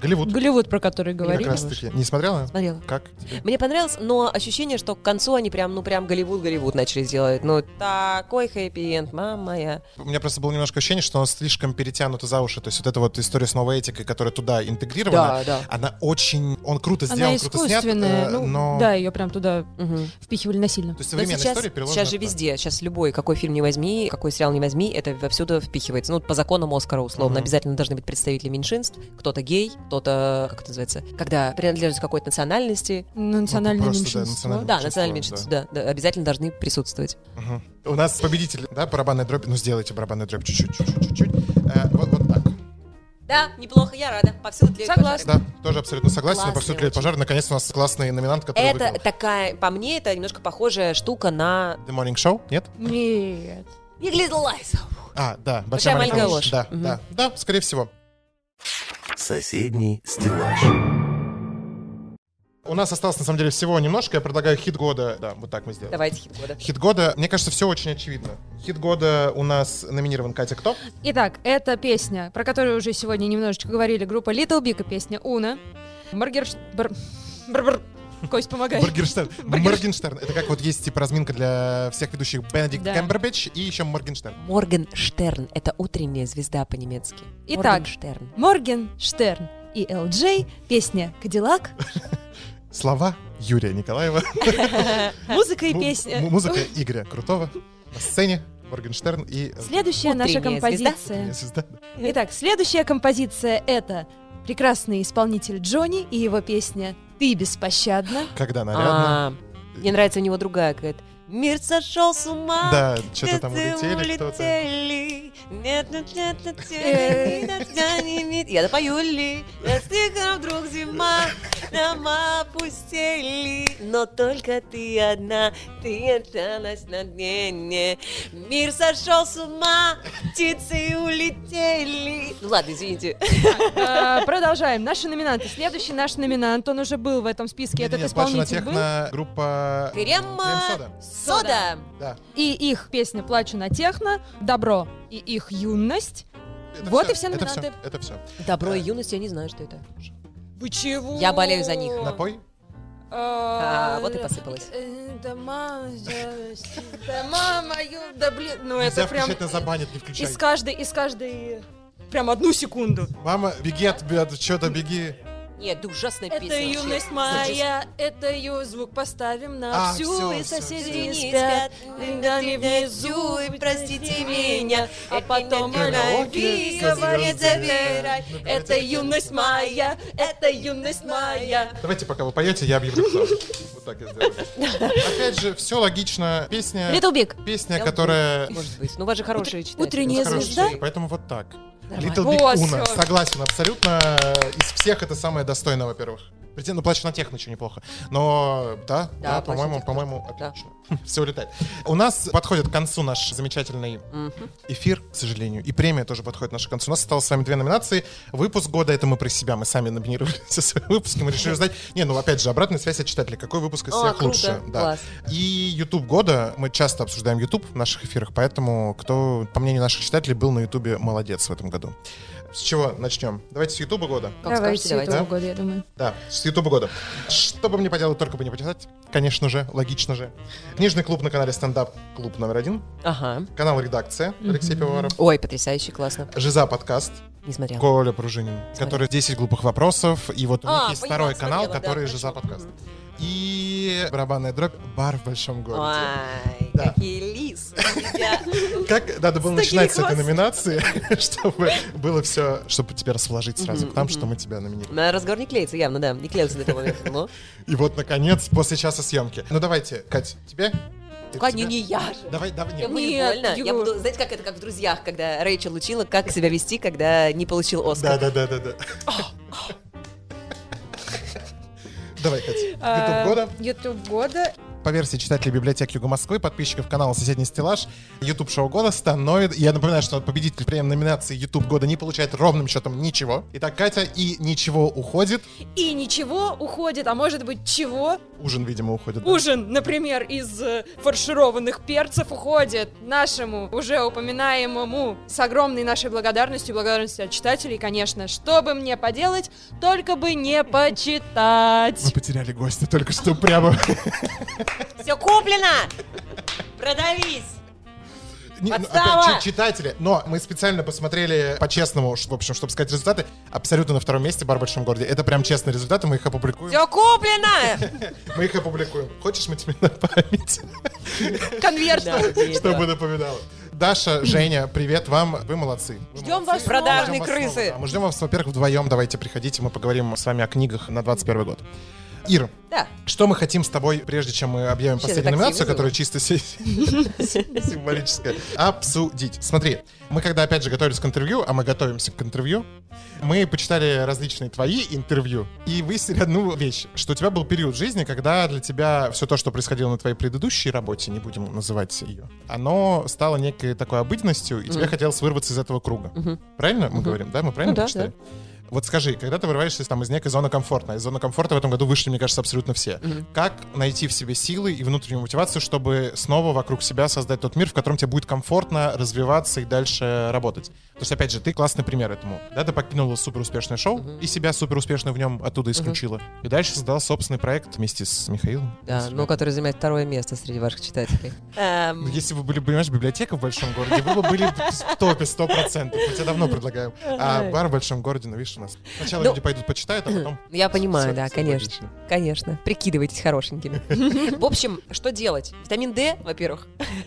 [SPEAKER 3] Голливуд.
[SPEAKER 2] Голливуд, про который
[SPEAKER 3] Как
[SPEAKER 2] говорили.
[SPEAKER 3] раз таки. Не смотрела?
[SPEAKER 1] Смотрела.
[SPEAKER 3] Как? тебе?
[SPEAKER 1] Мне понравилось, но ощущение, что к концу они прям, ну прям Голливуд-Голливуд начали делать. Ну, такой хэппи-энд, мама моя.
[SPEAKER 3] У меня просто было немножко ощущение, что она слишком перетянута за уши. То есть вот эта вот история с новой этикой, которая туда интегрирована,
[SPEAKER 1] Да, да.
[SPEAKER 3] она очень... Он круто сделан,
[SPEAKER 2] Она
[SPEAKER 3] круто снят,
[SPEAKER 2] искусственная,
[SPEAKER 3] э,
[SPEAKER 2] ну,
[SPEAKER 3] но...
[SPEAKER 2] да, ее прям туда
[SPEAKER 1] Мгм.
[SPEAKER 2] впихивали насильно.
[SPEAKER 3] То есть современная
[SPEAKER 1] сейчас,
[SPEAKER 3] история переложена...
[SPEAKER 1] сейчас же
[SPEAKER 3] туда.
[SPEAKER 1] везде, сейчас любой, какой фильм не возьми, какой сериал не возьми, это повсюду впихивается. Ну, по законам Оскара, условно,
[SPEAKER 3] Мгм.
[SPEAKER 1] обязательно должны быть представители меньшинств. Кто-то гей, кто-то, как это называется, когда принадлежит какой-то национальности.
[SPEAKER 2] Национальное
[SPEAKER 3] просто, да,
[SPEAKER 2] меньшинство.
[SPEAKER 3] национальное-
[SPEAKER 1] Да, национальное меньшинство, да. да, обязательно должны присутствовать.
[SPEAKER 3] Мгм. У нас победитель, да, барабанная дробь. Ну, сделайте барабанную дробь чуть-чуть, чуть-чуть, чуть-чуть. Э, вот, вот так.
[SPEAKER 1] Да, неплохо, я рада. Повсюду тлеют
[SPEAKER 2] Согласна.
[SPEAKER 1] пожары.
[SPEAKER 3] Да, тоже абсолютно согласен.
[SPEAKER 1] Классный
[SPEAKER 3] Повсюду тлеет
[SPEAKER 1] очень.
[SPEAKER 3] пожар. Наконец-то у нас классный номинант, который
[SPEAKER 1] Это
[SPEAKER 3] выиграл.
[SPEAKER 1] такая, по мне, это немножко похожая штука на
[SPEAKER 3] The Morning Show? Нет?
[SPEAKER 2] Нет.
[SPEAKER 1] Big Little Lies.
[SPEAKER 3] А, да.
[SPEAKER 1] Большая маленькая ложь.
[SPEAKER 3] Да,
[SPEAKER 1] Мгм.
[SPEAKER 3] да, да, скорее всего.
[SPEAKER 4] Соседний стеллаж.
[SPEAKER 3] У нас осталось, на самом деле, всего немножко. Я предлагаю хит года. Да, вот так мы сделаем.
[SPEAKER 1] Давайте хит года.
[SPEAKER 3] Хит года, мне кажется, все очень очевидно. Хит года у нас номинирован Катя Кто?
[SPEAKER 2] Итак, это песня, про которую уже сегодня немножечко говорили, группа Little Big и песня Uno. Маргерш... Бар... Бар-бар. Кость, помогай.
[SPEAKER 3] Моргенштерн.
[SPEAKER 2] Моргенш-
[SPEAKER 3] Моргенштерн. Это как вот есть типа разминка для всех ведущих Бенедикт
[SPEAKER 2] Да.
[SPEAKER 3] Кэмбербэтч и еще Моргенштерн.
[SPEAKER 1] Моргенштерн. Это утренняя звезда по-немецки.
[SPEAKER 2] Итак.
[SPEAKER 1] Моргенштерн.
[SPEAKER 2] Моргенштерн и LJ, песня «Кадиллак»,
[SPEAKER 3] Слова Юрия Николаева.
[SPEAKER 2] музыка и песня.
[SPEAKER 3] му- Музыка Игоря Крутого. На сцене Моргенштерн и...
[SPEAKER 2] Следующая наша композиция. Итак, следующая композиция это прекрасный исполнитель Джонни и его песня «Ты беспощадна».
[SPEAKER 3] Когда нарядно.
[SPEAKER 1] А, Мне нравится у него другая какая-то. Мир сошел с ума.
[SPEAKER 3] Да, что-то там улетели кто-то.
[SPEAKER 1] улетели. Нет, нет, нет, нет, нет, дождя не видно. Я допою ли? Настигла вдруг зима, дома опустели. Но только ты одна, ты осталась на дне. Мир сошел с ума, птицы улетели. Ну ладно, извините.
[SPEAKER 2] А, Продолжаем. Наши номинанты. Следующий наш номинант, он уже был в этом списке, этот исполнитель был.
[SPEAKER 3] группа...
[SPEAKER 1] Крем-сода.
[SPEAKER 3] Крем-сода. Да.
[SPEAKER 2] И их песня «Плачу на техно», «Добро» и их «Юность».
[SPEAKER 3] Это
[SPEAKER 2] Вот
[SPEAKER 3] всё,
[SPEAKER 2] и все
[SPEAKER 3] это
[SPEAKER 2] номинанты.
[SPEAKER 3] всё, Это все.
[SPEAKER 1] Добро и юность, я не знаю, что это.
[SPEAKER 2] Вы чего?
[SPEAKER 1] Я болею за них.
[SPEAKER 3] Напой.
[SPEAKER 1] А, вот и посыпалось.
[SPEAKER 2] Э, Да мама, да мама, да блин, ну это прям
[SPEAKER 3] включать, забанят, не включай.
[SPEAKER 2] из каждой, из каждой, прям одну секунду.
[SPEAKER 3] Мама, беги от, от что-то, беги.
[SPEAKER 1] Нет, да ужасная
[SPEAKER 2] Это
[SPEAKER 1] песня. вообще.
[SPEAKER 2] юность моя, это ее звук поставим на
[SPEAKER 3] А,
[SPEAKER 2] всю, и соседи не
[SPEAKER 1] Не
[SPEAKER 2] спят, они внизу, и простите меня, а потом
[SPEAKER 3] Караоке,
[SPEAKER 2] говорит забирай. Это юность моя, это юность моя.
[SPEAKER 3] Давайте, пока вы поете, я объявлю. Вот так я сделаю. Опять же, все логично. Песня,
[SPEAKER 1] Little Big.
[SPEAKER 3] песня, которая...
[SPEAKER 1] Может быть. Ну, у вас же хорошие читатели.
[SPEAKER 2] утренняя
[SPEAKER 3] Хорошая
[SPEAKER 2] звезда?
[SPEAKER 3] Поэтому вот так. Little Big
[SPEAKER 2] Вот,
[SPEAKER 3] Uno.
[SPEAKER 2] всё.
[SPEAKER 3] Согласен, абсолютно. Из всех это самое достойное, во-первых. Ну, плачь на тех еще неплохо. Но, да,
[SPEAKER 1] Да,
[SPEAKER 3] да,
[SPEAKER 1] «Плач на
[SPEAKER 3] по-моему,
[SPEAKER 1] техно».
[SPEAKER 3] по-моему,
[SPEAKER 1] Да.
[SPEAKER 3] отлично. Все улетает. У нас подходит к концу наш замечательный эфир, к сожалению, и премия тоже подходит к нашему концу. У нас осталось с вами две номинации. Выпуск года, это мы про себя, мы сами номинировали все свои выпуски, мы решили узнать. Не, ну опять же, обратная связь от читателей. Какой выпуск из
[SPEAKER 1] О,
[SPEAKER 3] всех
[SPEAKER 1] круто,
[SPEAKER 3] лучше? Да.
[SPEAKER 1] класс.
[SPEAKER 3] И YouTube года, мы часто обсуждаем YouTube в наших эфирах, поэтому кто, по мнению наших читателей, был на YouTube молодец в этом году. С чего начнем? Давайте с YouTube года.
[SPEAKER 1] Как скажете, давайте.
[SPEAKER 3] да?
[SPEAKER 2] года, я думаю.
[SPEAKER 3] Да, с YouTube года. Что бы мне поделать, только бы не почитать. Конечно же, логично же. Книжный клуб на канале Стендап Клуб номер один.
[SPEAKER 1] Ага.
[SPEAKER 3] Канал Редакция Алексей Пивоваров.
[SPEAKER 1] Ой, потрясающе, классно.
[SPEAKER 3] Жиза подкаст.
[SPEAKER 1] Не смотрел.
[SPEAKER 3] Коля Пружинин, который 10 глупых вопросов. И вот у
[SPEAKER 1] А,
[SPEAKER 3] них есть
[SPEAKER 1] поняла,
[SPEAKER 3] второй канал,
[SPEAKER 1] смотрела, да,
[SPEAKER 3] который
[SPEAKER 1] хорошо.
[SPEAKER 3] Жиза подкаст. И барабанная дробь «Бар в большом городе».
[SPEAKER 1] Ой,
[SPEAKER 3] Да.
[SPEAKER 1] какие лисы.
[SPEAKER 3] Как надо было начинать с этой номинации, чтобы было все, чтобы тебя расположить сразу к нам, что мы тебя номинировали.
[SPEAKER 1] На разговор не клеится, явно, да. Не клеился до этого момента.
[SPEAKER 3] И вот, наконец, после часа съемки. Ну, давайте, Кать, тебе? Ты-
[SPEAKER 1] Кать, не, я же.
[SPEAKER 3] Давай, давай,
[SPEAKER 1] Я
[SPEAKER 3] нет.
[SPEAKER 2] Нет,
[SPEAKER 1] больно. Я буду, знаете, как это, как в «Друзьях», когда Рэйчел учила, как себя вести, когда не получил Оскар.
[SPEAKER 3] Да, да, да, да, да. Давай, Кать.
[SPEAKER 2] А,
[SPEAKER 3] YouTube года.
[SPEAKER 2] YouTube года.
[SPEAKER 3] По версии читателей библиотеки Юга Москвы, подписчиков канала «Соседний стеллаж», YouTube шоу года становится... Я напоминаю, что победитель премии номинации YouTube года не получает ровным счетом ничего. Итак, Катя и ничего уходит.
[SPEAKER 2] И ничего уходит, а может быть чего?
[SPEAKER 3] Ужин, видимо, уходит. да?
[SPEAKER 2] Ужин, например, из э, фаршированных перцев уходит нашему уже упоминаемому с огромной нашей благодарностью, благодарностью от читателей, конечно. Что бы мне поделать, только бы не
[SPEAKER 3] Мы
[SPEAKER 2] почитать.
[SPEAKER 3] потеряли гостя только что прямо.
[SPEAKER 1] Все куплено! Продались!
[SPEAKER 3] Не, ну, опять, чи- читатели. Но мы специально посмотрели по-честному, в общем, чтобы сказать результаты. Абсолютно на втором месте бар в большом городе. Это прям честные результаты, мы их опубликуем.
[SPEAKER 1] Все куплено!
[SPEAKER 3] Мы их опубликуем. Хочешь, мы тебе на память,
[SPEAKER 2] Конверт.
[SPEAKER 3] Чтобы напоминало. Даша, Женя, привет вам. Вы молодцы. Вы
[SPEAKER 1] Ждем
[SPEAKER 3] молодцы.
[SPEAKER 1] вас, продажные крысы.
[SPEAKER 3] Мы ждем вас, во-первых, вдвоем. Давайте приходите, мы поговорим с вами о книгах на 21 год. Ир,
[SPEAKER 1] Да.
[SPEAKER 3] что мы хотим с тобой, прежде чем мы объявим
[SPEAKER 1] Вообще,
[SPEAKER 3] последнюю номинацию, которая чисто си- символическая, обсудить. Смотри, мы когда опять же готовились к интервью, а мы готовимся к интервью, мы почитали различные твои интервью и выяснили одну вещь, что у тебя был период жизни, когда для тебя все то, что происходило на твоей предыдущей работе, не будем называть ее, оно стало некой такой обыденностью, и тебе хотелось вырваться из этого круга. Правильно мы говорим, да? Мы правильно
[SPEAKER 1] Ну да,
[SPEAKER 3] прочитали? Вот скажи, когда ты вырываешься там из некой зоны комфорта, из зоны комфорта в этом году вышли, мне кажется, абсолютно все.
[SPEAKER 1] Мгм.
[SPEAKER 3] Как найти в себе силы и внутреннюю мотивацию, чтобы снова вокруг себя создать тот мир, в котором тебе будет комфортно развиваться и дальше работать? То есть, опять же, ты классный пример этому. Да, ты покинула супер успешное шоу
[SPEAKER 1] Мгм.
[SPEAKER 3] и себя супер успешно в нем оттуда исключила. И дальше создала собственный проект вместе с Михаилом.
[SPEAKER 1] Да,
[SPEAKER 3] С
[SPEAKER 1] ну, который занимает второе место среди ваших читателей. Эм,
[SPEAKER 3] Ну, Если вы были, понимаешь, библиотека в большом городе, вы бы были в топе 100%. Мы тебе давно предлагаем. А бар в большом городе, ну, видишь, нас. Сначала
[SPEAKER 1] Ну,
[SPEAKER 3] люди пойдут почитают, а потом...
[SPEAKER 1] Я понимаю,
[SPEAKER 3] всё-
[SPEAKER 1] да,
[SPEAKER 3] всё
[SPEAKER 1] конечно.
[SPEAKER 3] логично.
[SPEAKER 1] Конечно. Прикидывайтесь хорошенькими. В общем, что делать? Витамин D, во-первых.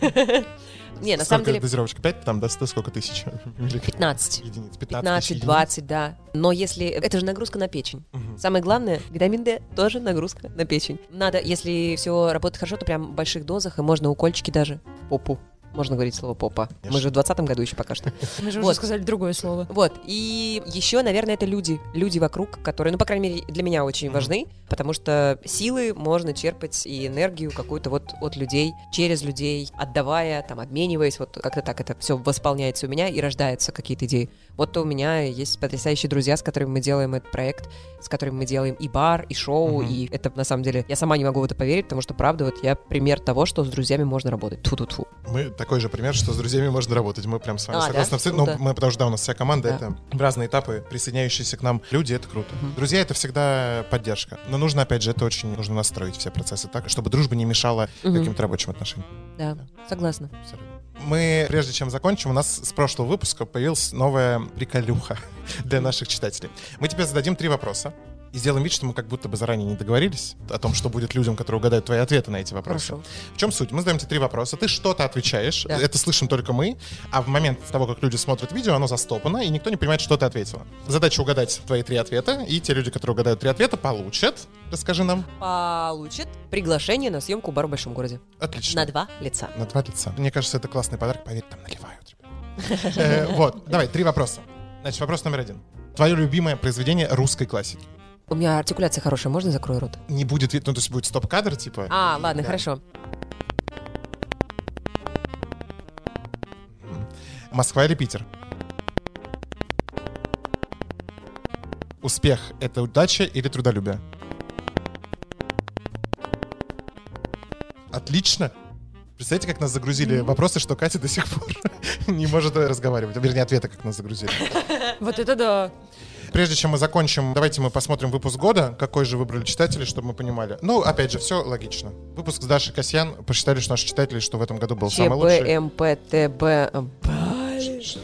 [SPEAKER 1] Не, на самом деле,
[SPEAKER 3] дозировочка? 5 там, да, 100, сколько тысяч? Миллиграмм?
[SPEAKER 1] 15.
[SPEAKER 3] Единиц. 15 тысяч
[SPEAKER 1] 15, 20, да. Но если... Это же нагрузка на печень. Самое главное, витамин D тоже нагрузка на печень. Надо, если все работает хорошо, то прям в больших дозах, и можно укольчики даже попу. Можно говорить слово попа. Мы
[SPEAKER 3] Конечно.
[SPEAKER 1] же в 20 году еще пока что.
[SPEAKER 2] Мы же уже
[SPEAKER 1] Вот.
[SPEAKER 2] сказали другое слово.
[SPEAKER 1] Вот. И еще, наверное, это люди. Люди вокруг, которые, ну, по крайней мере, для меня очень
[SPEAKER 3] Мгм.
[SPEAKER 1] важны, потому что силы можно черпать и энергию какую-то вот от людей, через людей, отдавая, там, обмениваясь, вот как-то так это все восполняется у меня и рождаются какие-то идеи. Вот у меня есть потрясающие друзья, с которыми мы делаем этот проект, с которыми мы делаем и бар, и шоу,
[SPEAKER 3] Мгм.
[SPEAKER 1] и это на самом деле, я сама не могу в это поверить, потому что, правда, вот я пример того, что с друзьями можно работать. Ту-ту-ту.
[SPEAKER 3] Мы такой же пример, что с друзьями можно работать. Мы прям с вами
[SPEAKER 1] А,
[SPEAKER 3] согласны.
[SPEAKER 1] да?
[SPEAKER 3] абсолютно. Ну, мы, потому что, да, у нас вся команда,
[SPEAKER 1] Да.
[SPEAKER 3] это в разные этапы присоединяющиеся к нам люди, это круто.
[SPEAKER 1] Мгм.
[SPEAKER 3] Друзья — это всегда поддержка. Но нужно, опять же, это очень нужно настроить все процессы так, чтобы дружба не мешала
[SPEAKER 1] Мгм.
[SPEAKER 3] каким-то рабочим отношениям.
[SPEAKER 1] Да, согласна.
[SPEAKER 3] Абсолютно. Мы, прежде чем закончим, у нас с прошлого выпуска появилась новая приколюха для наших читателей. Мы тебе зададим три вопроса. И сделаем вид, что мы как будто бы заранее не договорились о том, что будет людям, которые угадают твои ответы на эти вопросы.
[SPEAKER 1] Хорошо.
[SPEAKER 3] В чем суть? Мы задаем тебе три вопроса, ты что-то отвечаешь,
[SPEAKER 1] Да.
[SPEAKER 3] это слышим только мы, а в момент того, как люди смотрят видео, оно застопано, и никто не понимает, что ты ответила. Задача угадать твои три ответа, и те люди, которые угадают три ответа, получат, расскажи нам,
[SPEAKER 1] Получит приглашение на съемку бар в большом городе.
[SPEAKER 3] отлично.
[SPEAKER 1] На два лица.
[SPEAKER 3] На два лица. Мне кажется, это классный подарок, поверь, там наливают. Э, Вот, давай, три вопроса. Значит, вопрос номер один. Твое любимое произведение русской классики.
[SPEAKER 1] У меня артикуляция хорошая, можно закрою рот?
[SPEAKER 3] Не будет, ну, то есть будет стоп-кадр, типа,
[SPEAKER 1] А, ладно,
[SPEAKER 3] Да.
[SPEAKER 1] хорошо.
[SPEAKER 3] Москва или Питер? Успех — это удача или трудолюбие? Отлично. Представляете, как нас загрузили вопросы, что Катя до сих пор не может разговаривать. Вернее, ответы, как нас загрузили.
[SPEAKER 2] Вот это да.
[SPEAKER 3] Прежде чем мы закончим, давайте мы посмотрим выпуск года, какой же выбрали читатели, чтобы мы понимали. Ну, опять же, все логично. Выпуск с Дашей Касьян посчитали, что наши читатели, что в этом году был самый лучший.
[SPEAKER 1] ЧБМПТБ...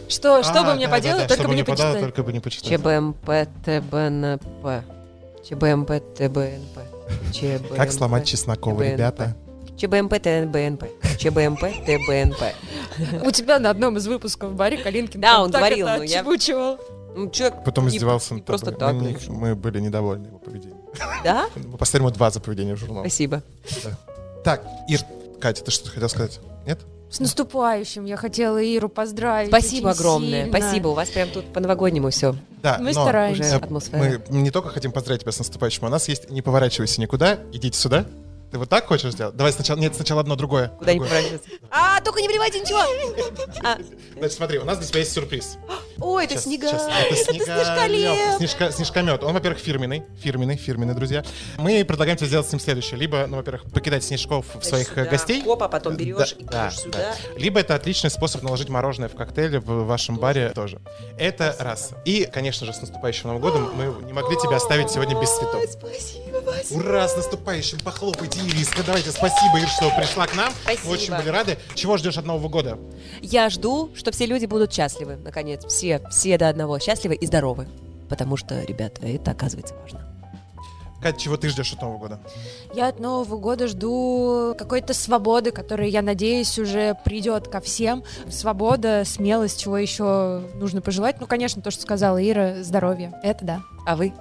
[SPEAKER 2] Что, что
[SPEAKER 3] А,
[SPEAKER 2] бы мне
[SPEAKER 3] да,
[SPEAKER 2] поделать,
[SPEAKER 3] да,
[SPEAKER 2] только бы не
[SPEAKER 3] подало,
[SPEAKER 2] почитать.
[SPEAKER 3] Только бы не почитать.
[SPEAKER 1] ЧБМПТБНП. ЧБМПТБНП.
[SPEAKER 3] Как сломать Чеснокова, ребята?
[SPEAKER 1] ЧБМПТБНП. ЧБМПТБНП.
[SPEAKER 2] У тебя на одном из выпусков Барри Калинкин
[SPEAKER 1] Да, он говорил,
[SPEAKER 2] это
[SPEAKER 1] но я-
[SPEAKER 2] отчебучивал.
[SPEAKER 1] Ну, человек
[SPEAKER 3] Потом
[SPEAKER 1] не-
[SPEAKER 3] издевался
[SPEAKER 1] не
[SPEAKER 3] над
[SPEAKER 1] просто
[SPEAKER 3] тобой.
[SPEAKER 1] так.
[SPEAKER 3] мы, не- мы были недовольны его поведением.
[SPEAKER 1] Да?
[SPEAKER 3] Мы поставили ему два за поведение в журнал.
[SPEAKER 1] Спасибо.
[SPEAKER 3] Так, Ир, Катя, ты что хотел сказать? Нет?
[SPEAKER 2] С наступающим я хотела Иру поздравить.
[SPEAKER 1] Спасибо огромное.
[SPEAKER 2] сильно.
[SPEAKER 1] Спасибо. У вас прям тут по-новогоднему все.
[SPEAKER 3] Да,
[SPEAKER 2] Мы
[SPEAKER 3] но
[SPEAKER 2] стараемся.
[SPEAKER 1] Уже атмосфера.
[SPEAKER 3] мы не только хотим поздравить тебя с наступающим, у нас есть «Не поворачивайся никуда, идите сюда». Ты вот так хочешь сделать? Давай сначала, нет, сначала одно другое.
[SPEAKER 1] Куда не поворачиваться. А, только не вливайте ничего. А,
[SPEAKER 3] Значит, смотри, у нас для тебя есть сюрприз.
[SPEAKER 1] Ой, это снега.
[SPEAKER 3] щас. Это снеголёд,
[SPEAKER 1] снежколеп.
[SPEAKER 3] снежка- снежкомет. Он, во-первых, фирменный. Фирменный, фирменный, друзья. Мы предлагаем тебе сделать с ним следующее. Либо, ну, во-первых, покидать снежков в своих
[SPEAKER 1] сюда,
[SPEAKER 3] гостей.
[SPEAKER 1] хоп, а потом берешь и
[SPEAKER 3] да,
[SPEAKER 1] кладешь
[SPEAKER 3] да.
[SPEAKER 1] сюда.
[SPEAKER 3] Либо это отличный способ наложить мороженое в коктейле в вашем баре тоже. Это раз. И, конечно же, с наступающим Новым годом мы не могли тебя оставить сегодня без цветов.
[SPEAKER 1] Спасибо, Вася.
[SPEAKER 3] Ура, с наступающим! Похлопайте, Ириска. Давайте, спасибо, Ир, что пришла к нам.
[SPEAKER 1] Спасибо.
[SPEAKER 3] Мы очень были рады. Чего ждешь от Нового года?
[SPEAKER 1] Я жду, что все люди будут счастливы, наконец. Все, все до одного счастливы и здоровы. Потому что, ребята, это оказывается важно.
[SPEAKER 3] Катя, чего ты ждешь от Нового года?
[SPEAKER 2] Я от Нового года жду какой-то свободы, которая, я надеюсь, уже придет ко всем. Свобода, смелость, чего еще нужно пожелать. Ну, конечно, то, что сказала Ира, здоровье. Это да.
[SPEAKER 1] А вы?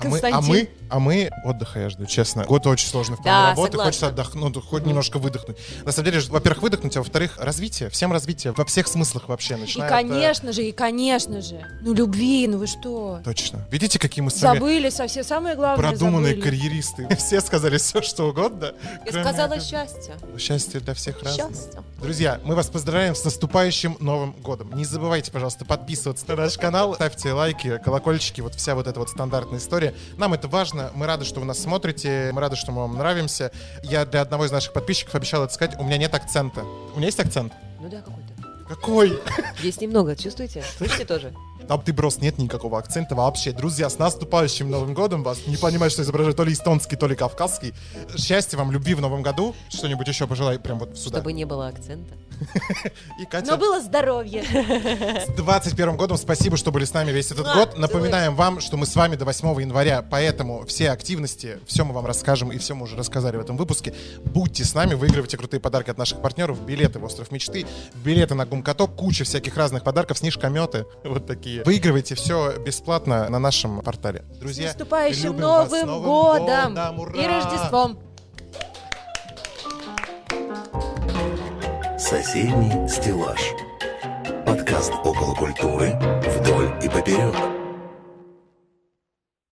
[SPEAKER 3] А мы, а
[SPEAKER 2] Константин.
[SPEAKER 3] мы, а мы отдыха я жду, честно. Год очень сложный в плане
[SPEAKER 1] Да,
[SPEAKER 3] работы,
[SPEAKER 1] согласна.
[SPEAKER 3] хочется отдохнуть, ну, хоть немножко выдохнуть. На самом деле, во-первых, выдохнуть, а во-вторых, развитие, всем развитие, во всех смыслах вообще,
[SPEAKER 2] И,
[SPEAKER 3] начиная от, э,
[SPEAKER 2] конечно же, и, конечно же, ну, любви, ну вы что?
[SPEAKER 3] Точно. Видите, какие мы с вами
[SPEAKER 2] Забыли совсем, самое главное
[SPEAKER 3] продуманные
[SPEAKER 2] забыли.
[SPEAKER 3] карьеристы. Все сказали все, что угодно.
[SPEAKER 1] Я сказала
[SPEAKER 3] этого.
[SPEAKER 1] счастье.
[SPEAKER 3] Счастье для всех разное.
[SPEAKER 1] Счастье.
[SPEAKER 3] Друзья, мы вас поздравляем с наступающим Новым годом. Не забывайте, пожалуйста, подписываться на наш канал, ставьте лайки, колокольчики, вот вся вот эта вот стандартная история. Нам это важно, мы рады, что вы нас смотрите, мы рады, что мы вам нравимся. Я для одного из наших подписчиков обещал это сказать, у меня нет акцента. У меня есть акцент?
[SPEAKER 1] Ну да, какой-то.
[SPEAKER 3] Какой?
[SPEAKER 1] Есть немного, чувствуете? Слышите тоже?
[SPEAKER 3] Там ты просто нет никакого акцента вообще. Друзья, с наступающим Новым годом вас не понимаю, что изображать то ли эстонский, то ли кавказский. Счастья вам, любви в Новом году. Что-нибудь еще пожелай прям вот сюда.
[SPEAKER 1] Чтобы не было акцента.
[SPEAKER 3] И Катя.
[SPEAKER 2] Но было здоровье.
[SPEAKER 3] С 21 годом спасибо, что были с нами весь этот
[SPEAKER 1] Муа,
[SPEAKER 3] год. Напоминаем вам, что мы с вами до 8 января, поэтому все активности, все мы вам расскажем и все мы уже рассказали в этом выпуске. Будьте с нами, выигрывайте крутые подарки от наших партнеров, билеты в Остров Мечты, билеты на Гумкаток, куча всяких разных подарков, снежкометы, вот такие. Выигрывайте все бесплатно на нашем портале.
[SPEAKER 2] С
[SPEAKER 3] Друзья,
[SPEAKER 2] наступающим
[SPEAKER 3] любим вас. С
[SPEAKER 2] Новым
[SPEAKER 3] Новым
[SPEAKER 2] годом!
[SPEAKER 3] годом! Ура!
[SPEAKER 2] И Рождеством!
[SPEAKER 4] Соседний стеллаж. Подкаст около культуры вдоль и поперек.